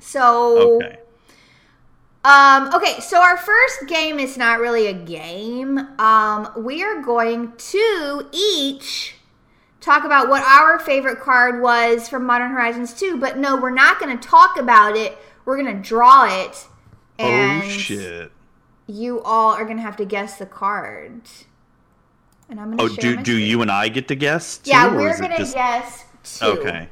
So okay. Um, okay, so our first game is not really a game. Um, we are going to each talk about what our favorite card was from Modern Horizons 2, but no, we're not going to talk about it. We're going to draw it. And oh shit. you all are going to have to guess the card. And I'm going to Oh, do do screen. you and I get to guess? Too, Yeah, we're going to just- guess two. Okay.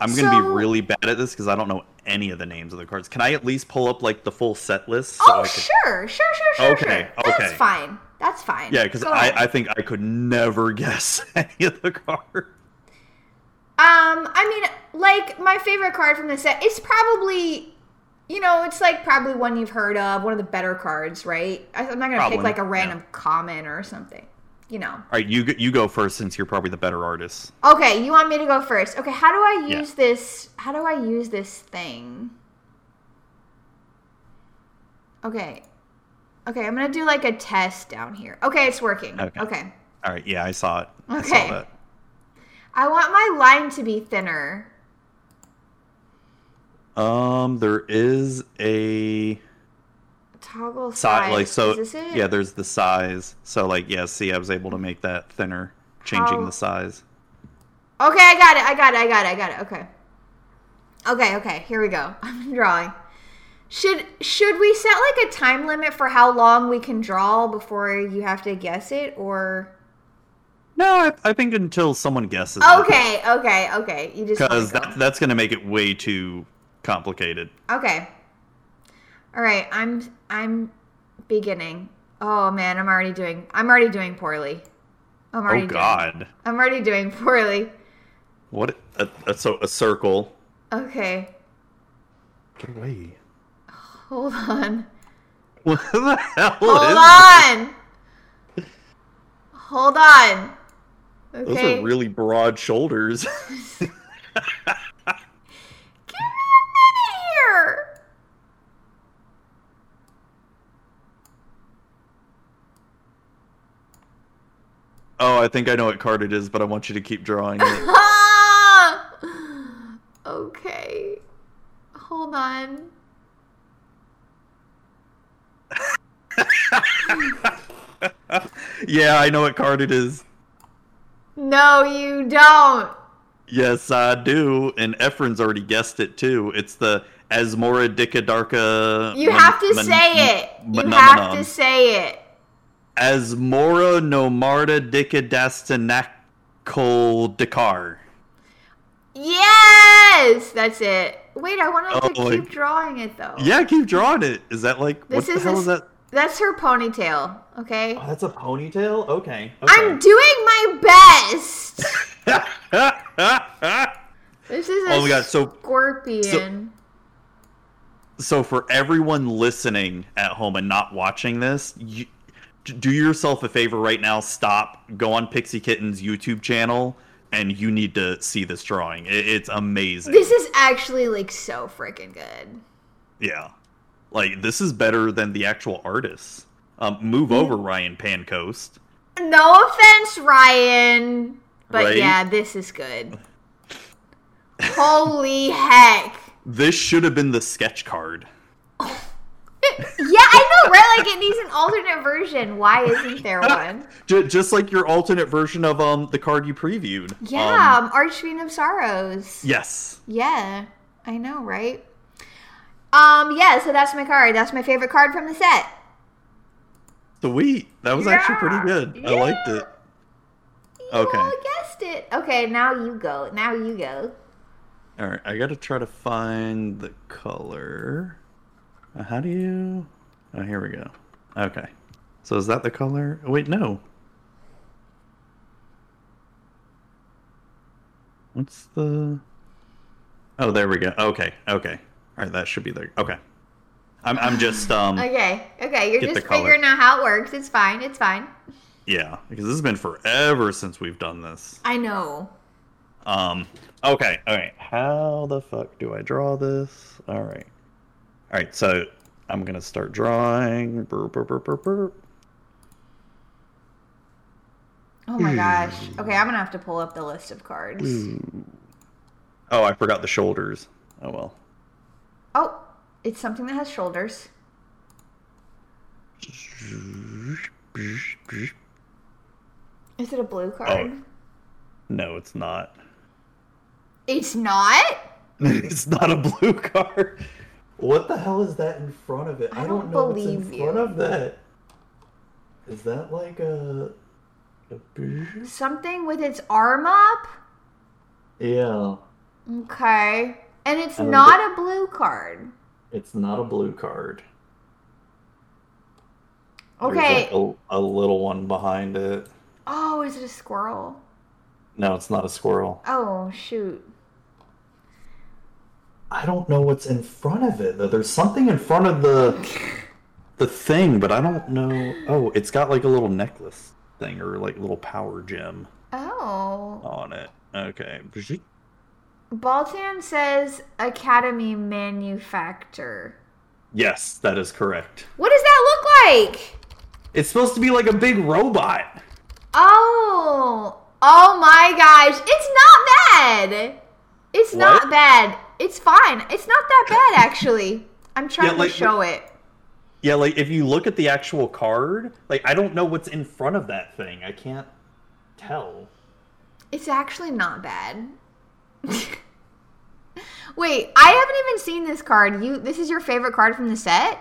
I'm gonna be really bad at this because I don't know any of the names of the cards. Can I at least pull up like the full set list? Oh, I could- sure, sure, sure, sure. Okay, sure. That's okay. fine. That's fine. Yeah, because I. I think I could never guess any of the cards. Um, I mean, like my favorite card from the set. It's probably, you know, it's like probably one you've heard of, one of the better cards, right? I, I'm not gonna Probably, pick like a yeah. random common or something. You know. All right, you go- you go first since you're probably the better artist. Okay, you want me to go first? Okay, how do I Yeah. use this? How do I use this thing? Okay. Okay, I'm gonna do like a test down here. Okay, it's working. Okay. okay. All right, yeah, I saw it. I Okay. saw that. I want my line to be thinner. Um, there is a Toggle size, size. like so. Is this it? Yeah, there's the size. So like, yeah, see, I was able to make that thinner, changing How- the size. Okay, I got it. I got it. I got it. I got it. Okay. Okay, okay. Here we go. I'm drawing. Should should we set like a time limit for how long we can draw before you have to guess it or No, I, I think until someone guesses. Okay, okay, okay. You just Because that, that's gonna make it way too complicated. Okay. All right, I'm I'm beginning. Oh man, I'm already doing I'm already doing poorly. I'm already Oh doing- God, I'm already doing poorly. what? A, a, so a circle. Okay. Get away. Hold on. What the hell Hold is on. Hold on. Okay. Those are really broad shoulders. Give me a minute here. Oh, I think I know what card it is, but I want you to keep drawing it. Okay. Hold on. yeah, I know what card it is. No, you don't. Yes, I do. And Efren's already guessed it too. It's the Asmora Dikadarka. You have to say it. You have to say it. Asmora Nomarda Dikadastanakol Dakar. Yes, that's it. Wait, I want to Oh, keep like- drawing it though. Yeah, keep drawing it. Is that like This what the is hell a- is that? That's her ponytail. Okay. Oh, that's a ponytail. Okay. I'm doing my best. This is a Oh my God, so- scorpion. so for everyone listening at home and not watching this, you, do yourself a favor right now. Stop. Go on Pixie Kitten's YouTube channel, and you need to see this drawing. It, it's amazing. this is actually like so freaking good. yeah, like this is better than the actual artists. Um, move over, Ryan Pancoast. No offense, Ryan, but Right? yeah, this is good. Holy heck. This should have been the sketch card. Yeah, I right? Like it needs an alternate version. Why isn't there one? Just like your alternate version of um the card you previewed. Yeah, Um, um, Archfiend of Sorrows. yes. Yeah, I know, right? Um, yeah, so that's my card. That's my favorite card from the set. Sweet. That was actually pretty Yeah. good. I liked it. Okay. You all guessed it. Okay, now you go. Now you go. All right, I gotta try to find the color. Uh, How do you? Oh, here we go. Okay, so is that the color? Oh, wait, no. What's the? Oh, there we go. Okay, okay. All right, that should be there. Okay. I'm, I'm just um Okay, okay, you're just color. figuring out how it works. It's fine. It's fine. yeah because this has been forever since we've done this. I know. Um. Okay. All right. How the fuck do I draw this? All right. All right. So I'm gonna start drawing. Burp, burp, burp. Oh my gosh. Hmm. Okay, I'm gonna have to pull up the list of cards. Hmm. Oh, I forgot the shoulders. Oh well. Oh, it's something that has shoulders. Is it a blue oh. card? Oh. No, it's not. It's not? it's not a blue card. What the hell is that in front of it? I don't believe you. In front of that. Is that like a? a Something with its arm up? yeah. Okay. And it's don't not a blue card. It's not a blue card. Okay. a, a little one behind it. Oh, is it a squirrel? No, it's not a squirrel. Oh, shoot. I don't know what's in front of it though. There's something in front of the the thing, but I don't know. Oh, it's got like a little necklace thing or like little power gem Oh. on it. Okay. Baltan says Academy Manufactor. Yes, that is correct. What does that look like? It's supposed to be like a big robot. Oh. Oh my gosh. It's not bad. It's not bad. It's fine. It's not that bad actually. I'm trying like- to show it. Yeah, like if you look at the actual card, like I don't know what's in front of that thing. I can't tell. It's actually not bad. Wait, I haven't even seen this card. You this is your favorite card from the set?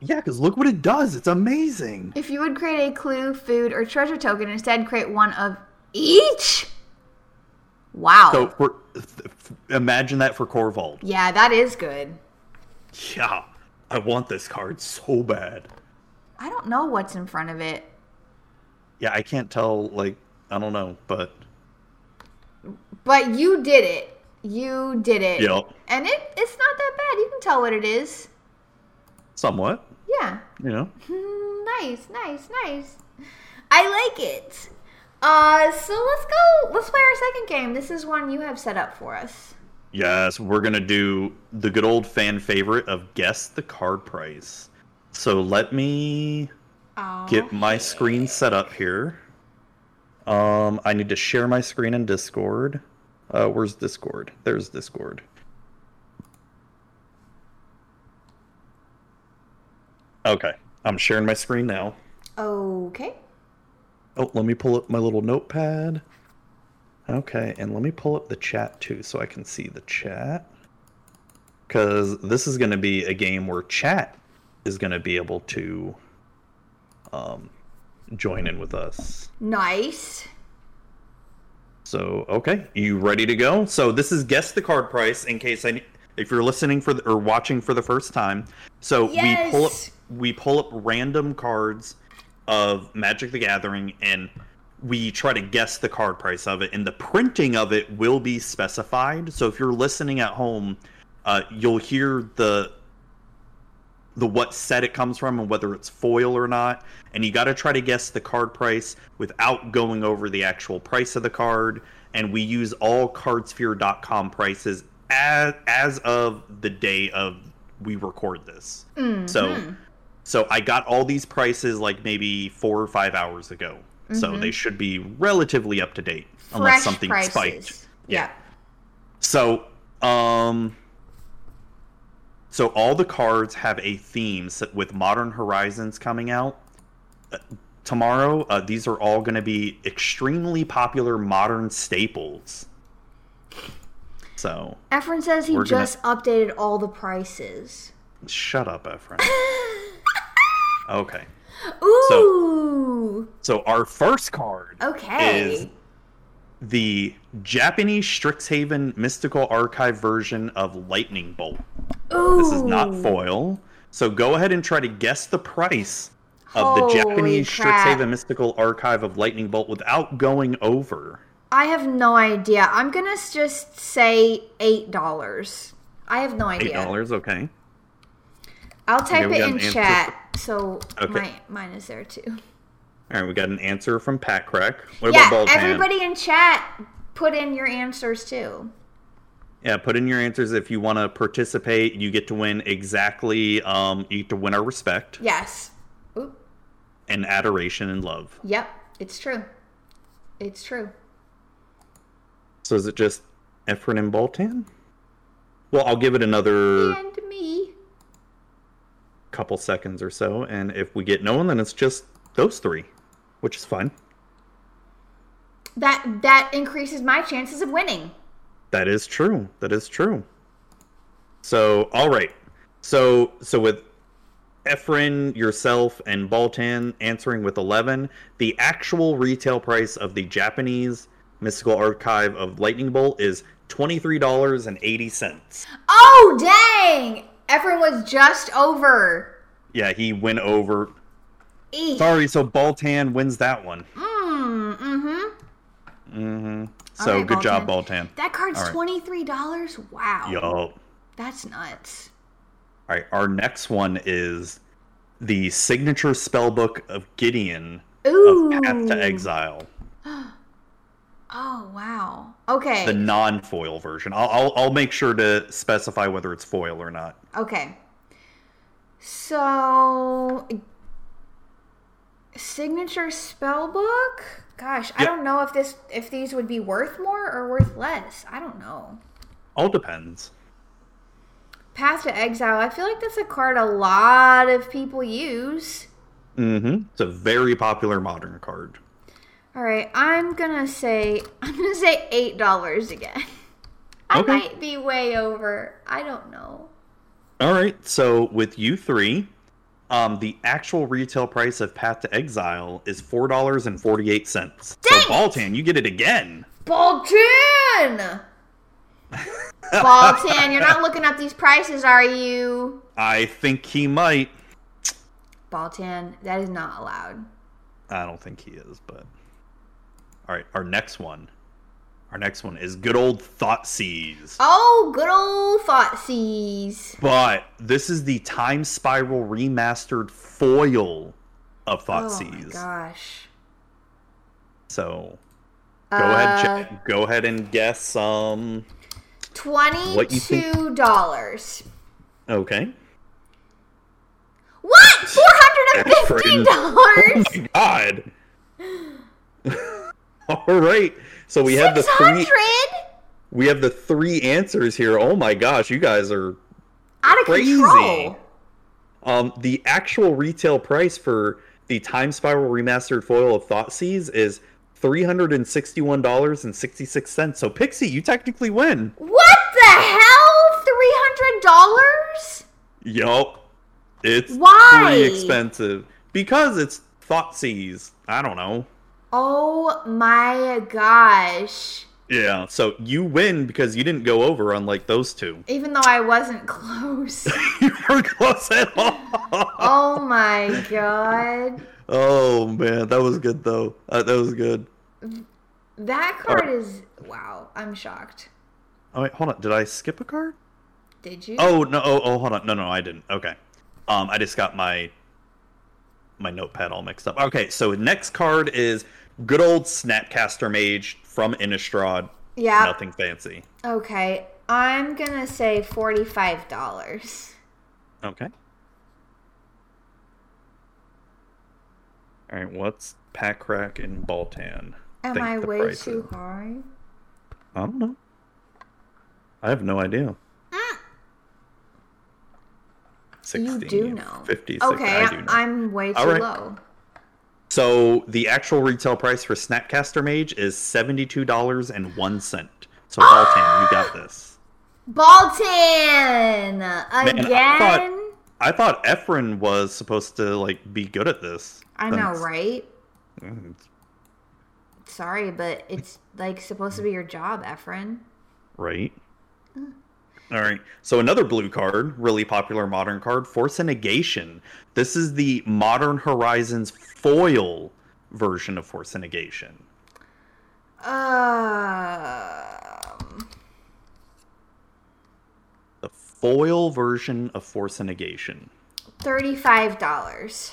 Yeah, because look what it does. It's amazing. If you would create a clue, food, or treasure token, instead create one of each? Wow. So for imagine that for Korvold. yeah, that is good. Yeah, I want this card so bad. I don't know what's in front of it. Yeah, I can't tell. Like I don't know, but But you did it. You did it. Yep. And it it's not that bad. You can tell what it is. somewhat. Yeah. You know. Nice, nice, nice. I like it. Uh, so let's go. Let's play our second game. This is one you have set up for us. Yes, we're gonna do the good old fan favorite of guess the card price. So let me Oh. get my screen set up here. Um, I need to share my screen in Discord. Uh, where's Discord? There's Discord. Okay, I'm sharing my screen now. Okay. Oh, let me pull up my little notepad. Okay, and let me pull up the chat too so I can see the chat. Because this is going to be a game where chat is going to be able to um, join in with us. Nice. So, okay, you ready to go? So this is guess the card price in case I, if you're listening for the, or watching for the first time. So we pull up we pull up random cards of Magic the Gathering and we try to guess the card price of it and the printing of it will be specified. So if you're listening at home, uh, you'll hear the the what set it comes from and whether it's foil or not. And you got to try to guess the card price without going over the actual price of the card. And we use all cardsphere.com prices as, as of the day of we record this. So so I got all these prices like maybe 4 or 5 hours ago. So they should be relatively up to date unless something prices. spiked. Yeah. So, um, so all the cards have a theme with Modern Horizons coming out uh, tomorrow. Uh, these are all going to be extremely popular modern staples. So, Efren says he We're gonna- just updated all the prices. shut up, Efren. okay. Ooh. So our first card okay. is the Japanese Strixhaven Mystical Archive version of Lightning Bolt. Ooh. This is not foil. So go ahead and try to guess the price of the Japanese crap. Strixhaven Mystical Archive of Lightning Bolt without going over. I have no idea. I'm gonna just say eight dollars. I have no idea. $8, okay. I'll type we it in chat, so Okay. my, mine is there too. All right, we got an answer from Pat Crack. What yeah, about Baltan? everybody in chat, put in your answers too. Yeah, put in your answers if you want to participate. You get to win exactly. Um, you get to win our respect Yes. Oop. and adoration and love. Yep. It's true. It's true. So is it just Efren and Baltan? Well, I'll give it another And. Couple seconds or so, and if we get no one, then it's just those three, which is fine. That that increases my chances of winning. That is true. That is true. So, all right. So, so with Efren, yourself, and Baltan answering with 11, the actual retail price of the Japanese Mystical Archive of Lightning Bolt is $23.80. Oh dang! Everyone was just over. Yeah, he went over. Eek. Sorry, so Baltan wins that one. Mm, mm-hmm. hmm So, right, good job, Baltan. Baltan. That card's right. twenty three dollars. Wow. Yo. That's nuts. All right, our next one is the signature spellbook of Gideon Ooh. of Path to Exile, Oh wow. Okay. the non-foil version. I'll, I'll I'll make sure to specify whether it's foil or not. Okay. So signature spellbook? Gosh, I don't know if this if these would be worth more or worth less. I don't know. All depends. Path to Exile, I feel like that's a card a lot of people use. Mm-hmm. It's a very popular modern card. All right, I'm gonna say I'm gonna say eight dollars again. I Okay. might be way over. I don't know. All right, so with you three, um, the actual retail price of Path to Exile is four dollars and forty-eight cents. So Baltan, you get it again. Bolton! Bolton, you're not looking up these prices, are you? I think he might. Bolton, that is not allowed. I don't think he is, but all right. Our next one, our next one is good old Thoughtseize. Oh, good old Thoughtseize. But this is the Time Spiral remastered foil of Oh my gosh. so go ahead, Uh, check, go ahead and guess. Um, Twenty-two dollars. okay. What? Four hundred and fifteen dollars. Oh my god. All right. So we have the three. We have the three answers here. Oh my gosh, you guys are Out of crazy. control. Um, the actual retail price for the Time Spiral remastered foil of Thoughtseize is three hundred and sixty-one dollars and sixty-six cents. So Pixie, you technically win. What the hell? Three hundred dollars? Yup. It's Why? pretty expensive because it's Thoughtseize. I don't know. Oh my gosh! Yeah, so you win because you didn't go over unlike those two. Even though I wasn't close. you weren't close at all. oh my god. Oh man, that was good though. Uh, that was good. That card is wow. I'm shocked. Oh wait, hold on. Did I skip a card? Did you? Oh no! Oh, oh hold on. No, no, I didn't. Okay. Um, I just got my my notepad all mixed up. Okay, so next card is good old Snapcaster Mage from Innistrad. yeah. Nothing fancy. Okay. I'm gonna say forty-five dollars. Okay. All right. What's Packrack and Baltan? Am I way price too high? I don't know. I have no idea. Mm. 60, You do know. 56. Okay, I do know. I'm way too right. low. So the actual retail price for Snapcaster Mage is seventy-two dollars and one cent. So Baltan, you got this. Baltan I again. thought- I thought Efren was supposed to like be good at this. I know, right? Mm, Sorry, but it's like supposed to be your job, Efren. Right. All right. So another blue card, really popular modern card, Force of Negation. This is the Modern Horizons foil version of Force of Negation. Um, The foil version of Force of Negation. thirty-five dollars.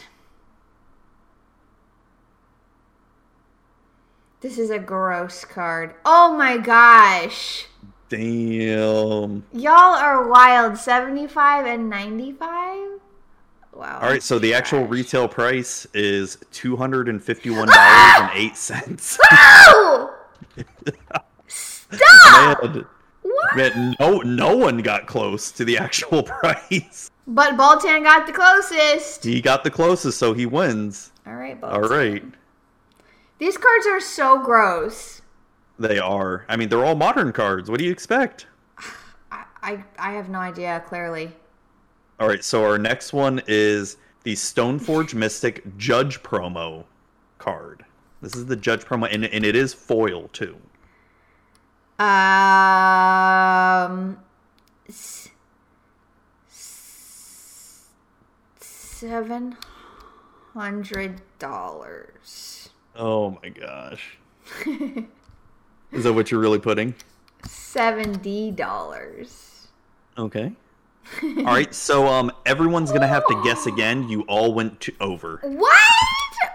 This is a gross card. Oh my gosh. Damn. Y'all are wild. 75 and 95? Wow. All right, so the actual Trash. retail price is two hundred and fifty-one dollars and eight cents. Ow! Stop! man, What? man, no, no one got close to the actual price. But Baltan got the closest. He got the closest, so he wins. All right, Baltan. All right, These cards are so gross. They are. I mean, they're all modern cards. What do you expect? I, I, I have no idea, clearly. All right, so our next one is the Stoneforge Mystic Judge promo card. This is the Judge promo, and, and it is foil too. Um. s- s- Seven hundred dollars. Oh my gosh. is that what you're really putting? Seventy dollars. Okay. All right, so um, everyone's gonna have to guess again. You all went to over. What?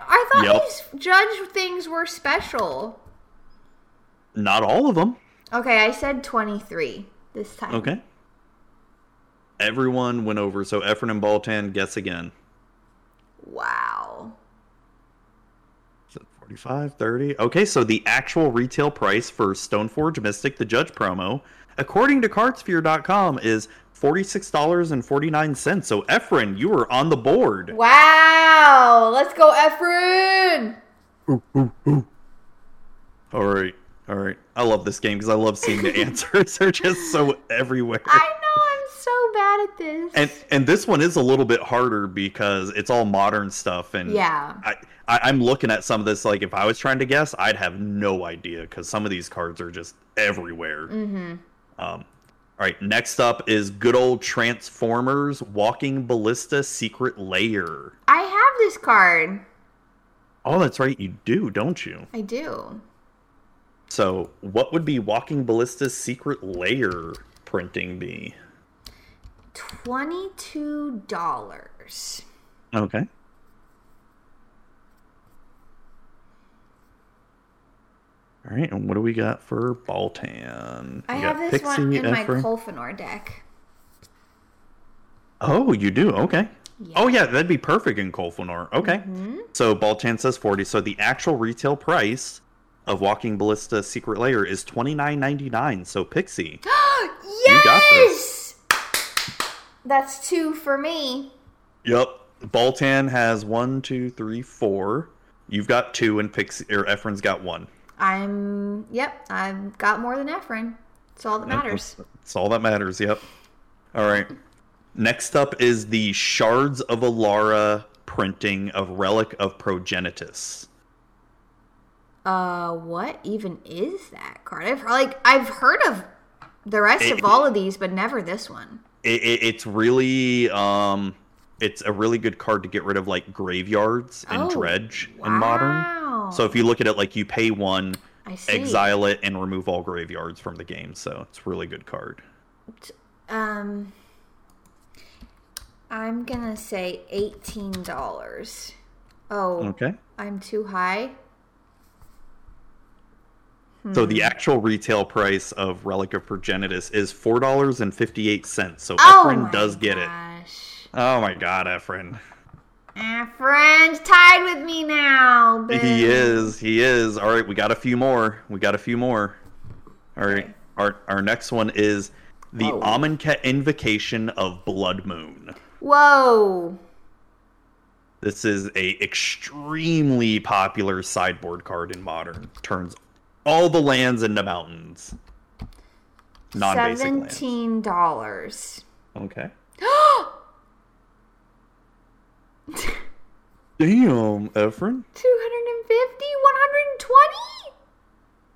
I thought Yep. these judge things were special. Not all of them. Okay, I said twenty-three this time. Okay. Everyone went over. So Efren and Baltan guess again. Wow. Is it 45, 30? Okay, so the actual retail price for Stoneforge Mystic, the Judge promo, according to cardsphere.com, is $46.49. So Efren, you were on the board. Wow. Let's go, Efren. All right. All right. I love this game because I love seeing the answers. They're just so everywhere. I know I'm so bad at this. And and this one is a little bit harder because it's all modern stuff and Yeah. I, I I'm looking at some of this like if I was trying to guess I'd have no idea because some of these cards are just everywhere. Mm-hmm. Um, all right, next up is good old Transformers Walking Ballista Secret Lair. I have this card. Oh, that's right, you do, don't you? I do. So, what would be Walking Ballista's Secret Lair printing be? Twenty-two dollars. Okay. All right, and what do we got for Baltan? I have this one Pixie, in my. Kolfanor deck. Oh, you do? Okay. Yeah. Oh, yeah, that'd be perfect in Kolfanor. Okay. Mm-hmm. So Baltan says 40. So the actual retail price of Walking Ballista Secret Lair is twenty nine ninety nine. So Pixie, yes! got this. That's two for me. Yep. Baltan has one, two, three, four. You've got two, and Pixie or Efren's got one. I'm yep, I've got more than Efren. It's all that matters. It's all that matters. Yep. All right. Next up is the Shards of Alara printing of Relic of Progenitus. Uh, what even is that card? I've like I've heard of the rest It- of all of these, but never this one. It, it, it's really um, it's a really good card to get rid of like graveyards and Oh, dredge in modern. So if you look at it like you pay one, exile it, and remove all graveyards from the game. So it's a really good card. Um, I'm gonna say eighteen dollars. Oh, Okay. I'm too high. So Hmm. the actual retail price of Relic of Progenitus is four dollars and fifty eight cents. So Oh Efren does get it. Oh my god, Efren. Eh, friend, tied with me now. Boo. He is. He is. All right, we got a few more. We got a few more. All right. Okay. Our our next one is the Whoa. Amonkhet Invocation of Blood Moon. Whoa. This is a extremely popular sideboard card in Modern. Turns all the lands into mountains. Non-basic. Seventeen dollars. Okay. Damn, Efren. 250 120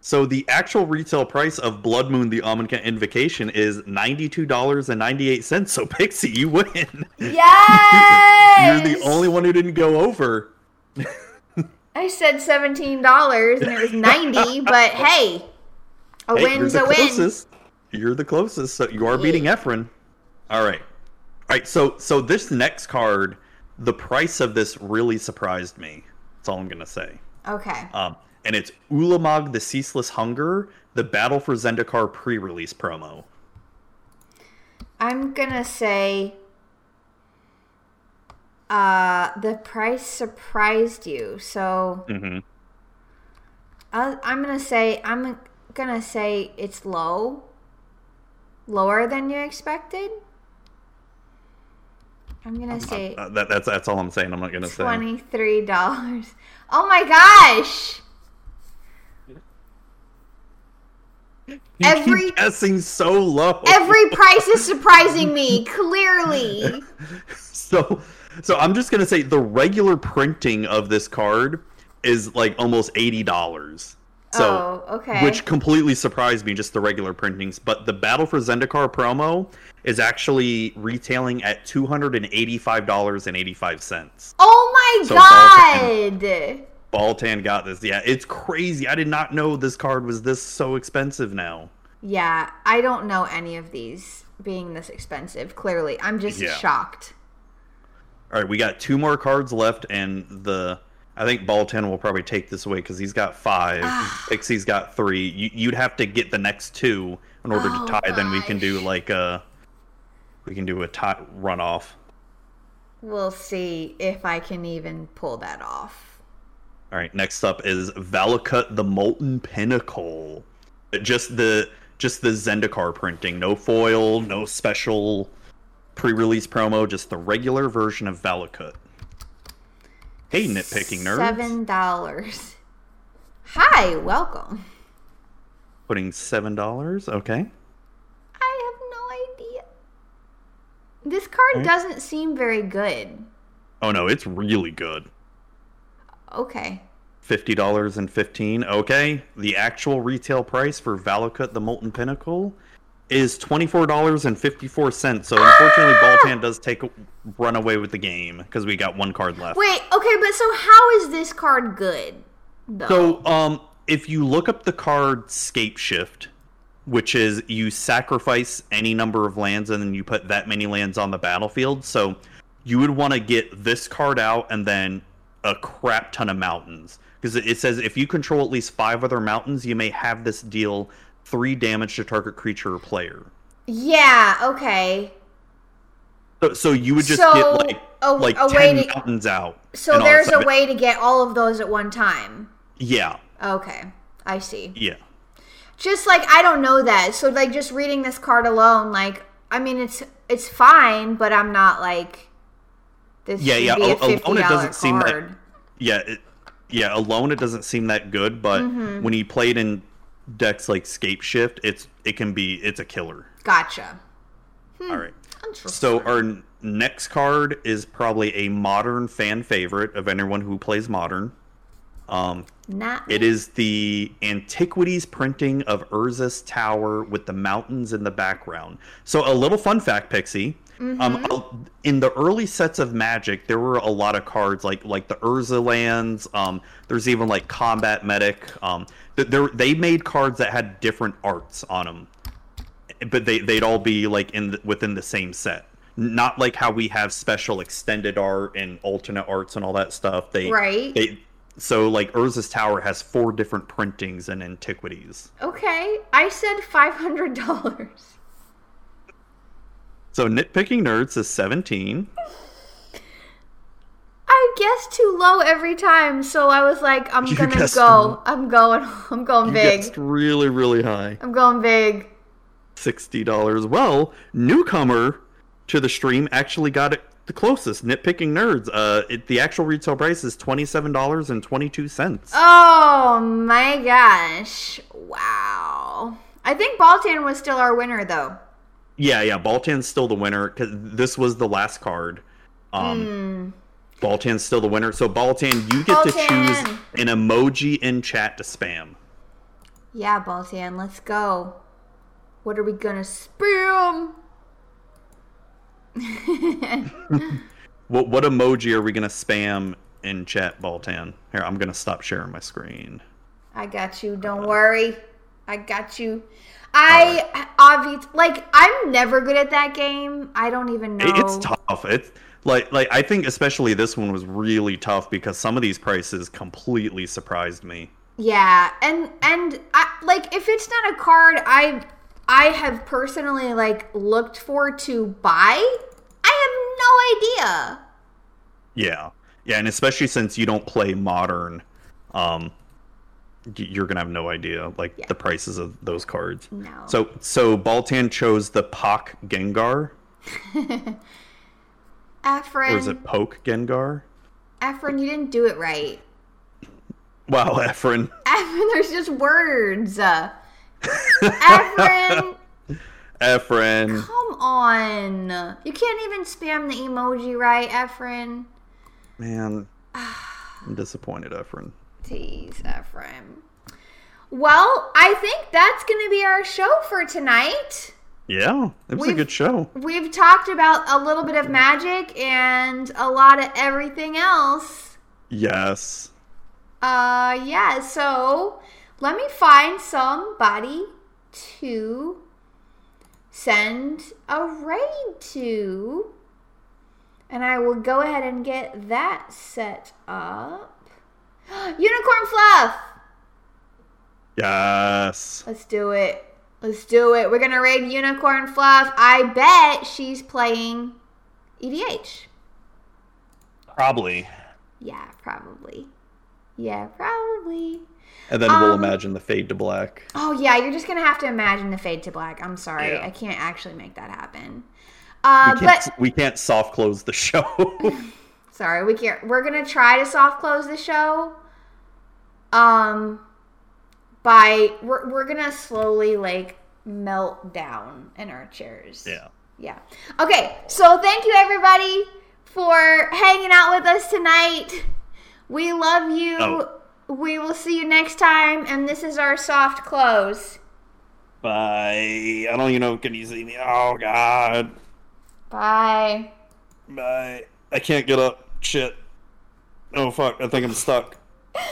So the actual retail price of Blood Moon: The Amonkhet Invocation is ninety-two dollars and ninety-eight cents. So Pixie, you win. yes You're the only one who didn't go over. i said $17 and it was 90 but hey a Hey, win's a win closest. You're the closest. So you are beating Efren. All right. All right. So so this next card, the price of this really surprised me. That's all I'm gonna say. okay Um, and it's Ulamog: The Ceaseless Hunger, the Battle for Zendikar pre-release promo. i'm gonna say uh the price surprised you so hmm I, i'm gonna say i'm gonna say it's low lower than you expected i'm gonna say Uh, that, that's that's all I'm saying. I'm not gonna say. Twenty-three dollars. Oh my gosh! You Every- guessing so low. Every price is surprising me. Clearly, so so I'm just gonna say the regular printing of this card is like almost eighty dollars. So Oh, okay. which completely surprised me, just the regular printings. But the Battle for Zendikar promo is actually retailing at two hundred and eighty-five dollars and eighty-five cents. oh my So god! Baltan got this. Yeah, it's crazy. I did not know this card was this so expensive now. Yeah, I don't know any of these being this expensive. Clearly, I'm just Yeah. shocked. All right, we got two more cards left, and the I think Baltan will probably take this away because he's got five. Ah. Pixie's got three. You, you'd have to get the next two in order Oh, to tie. Then we can do like a we can do a tie runoff. We'll see if I can even pull that off. All right, next up is Valakut the Molten Pinnacle. Just the just the Zendikar printing, no foil, no special pre-release promo, just the regular version of Valakut. Hey, nitpicking nerds. Seven dollars. Hi, welcome. Putting seven dollars. Okay. I have no idea. This card doesn't seem very good. Oh no, it's really good. Okay. Fifty dollars and fifteen. Okay. The actual retail price for Valakut the Molten Pinnacle is twenty four dollars and fifty four cents. So unfortunately, Baltan does take a run away with the game because we got one card left. Wait, okay, but so how is this card good? Though? So, um, if you look up the card Scape Shift, which is you sacrifice any number of lands and then you put that many lands on the battlefield. So, you would want to get this card out and then a crap ton of mountains. Because it says if you control at least five other mountains, you may have this deal three damage to target creature or player. yeah, okay. So, so you would just So, get like a- like a ten way to- mountains out. So and all of there's a way to get all of those at one time. Yeah, Okay, I see. yeah. Just like I don't know that. So like just reading this card alone, like I mean it's it's fine, but I'm not like this Yeah, yeah, be a al- alone it doesn't seem like- card. Yeah, it, yeah, alone it doesn't seem that good, but Mm-hmm. when he played in decks like Scape Shift, it's it can be it's a killer. Gotcha. All right. So our next card is probably a modern fan favorite of anyone who plays modern. Um, Not it is the antiquities printing of Urza's Tower with the mountains in the background. So a little fun fact, Pixie. Um, uh, in the early sets of Magic, there were a lot of cards like like the Urza lands. Um, there's even like Combat Medic. Um, they made cards that had different arts on them, but they they'd all be like in the, within the same set. Not like how we have special extended art and alternate arts and all that stuff. They Right. They so like Urza's Tower has four different printings and antiquities. Okay, I said five hundred dollars. So nitpicking nerds is seventeen. I guessed too low every time, so I was like, I'm You gonna go. I'm going. I'm going big. guessed really really high. I'm going big. Sixty dollars. Well, newcomer to the stream actually got it the closest. Nitpicking nerds. Uh, it, the actual retail price is twenty seven dollars and twenty two cents. Oh my gosh! Wow. I think Baltan was still our winner, though. Yeah, yeah. Baltan's still the winner because this was the last card. Um, Baltan's still the winner. So Baltan, you get to choose an emoji in chat to spam. Yeah, Baltan, let's go. What are we gonna spam? What what emoji are we gonna spam in chat, Baltan? Here, I'm gonna stop sharing my screen. I got you. Don't worry. I got you. I obviously like. I'm never good at that game. I don't even know. It's tough. It's like like I think especially this one was really tough because some of these prices completely surprised me. Yeah, and and I, like if it's not a card I I have personally like looked for to buy, I have no idea. Yeah, yeah, and especially since you don't play modern, um, you're gonna have no idea like Yeah. the prices of those cards. No. So so Baltan chose the Pak Gengar, Efren, or is it Poke Gengar? Efren, you didn't do it right. Wow, Efren. Efren, there's just words. Efren, Efren. come on. You can't even spam the emoji right, Efren. Man, I'm disappointed, Efren. Tease, Efren. Well, I think that's going to be our show for tonight. Yeah, it was a We've- good show. We've talked about a little bit of magic and a lot of everything else. Yes. Uh, yeah, so let me find somebody to send a raid to. And I will go ahead and get that set up. Unicorn Fluff! Yes. Let's do it. Let's do it. We're gonna raid Unicorn Fluff. I bet she's playing EDH. Probably. Yeah, probably. Yeah, probably. And then we'll Um, imagine the fade to black. Oh yeah, you're just gonna have to imagine the fade to black. I'm sorry, Yeah. I can't actually make that happen. Uh, We but we can't soft close the show. sorry, we can't. We're gonna try to soft close the show. Um, by we're we're gonna slowly like melt down in our chairs. yeah. Yeah. Okay, so thank you everybody for hanging out with us tonight. We love you. Oh. We will see you next time, and this is our soft close. Bye. I don't even know. Can you see me? Oh God. Bye. Bye. I can't get up. Shit. Oh fuck. I think I'm stuck.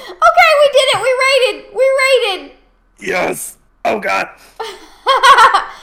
Okay, we did it. We rated. We rated. Yes. Oh God.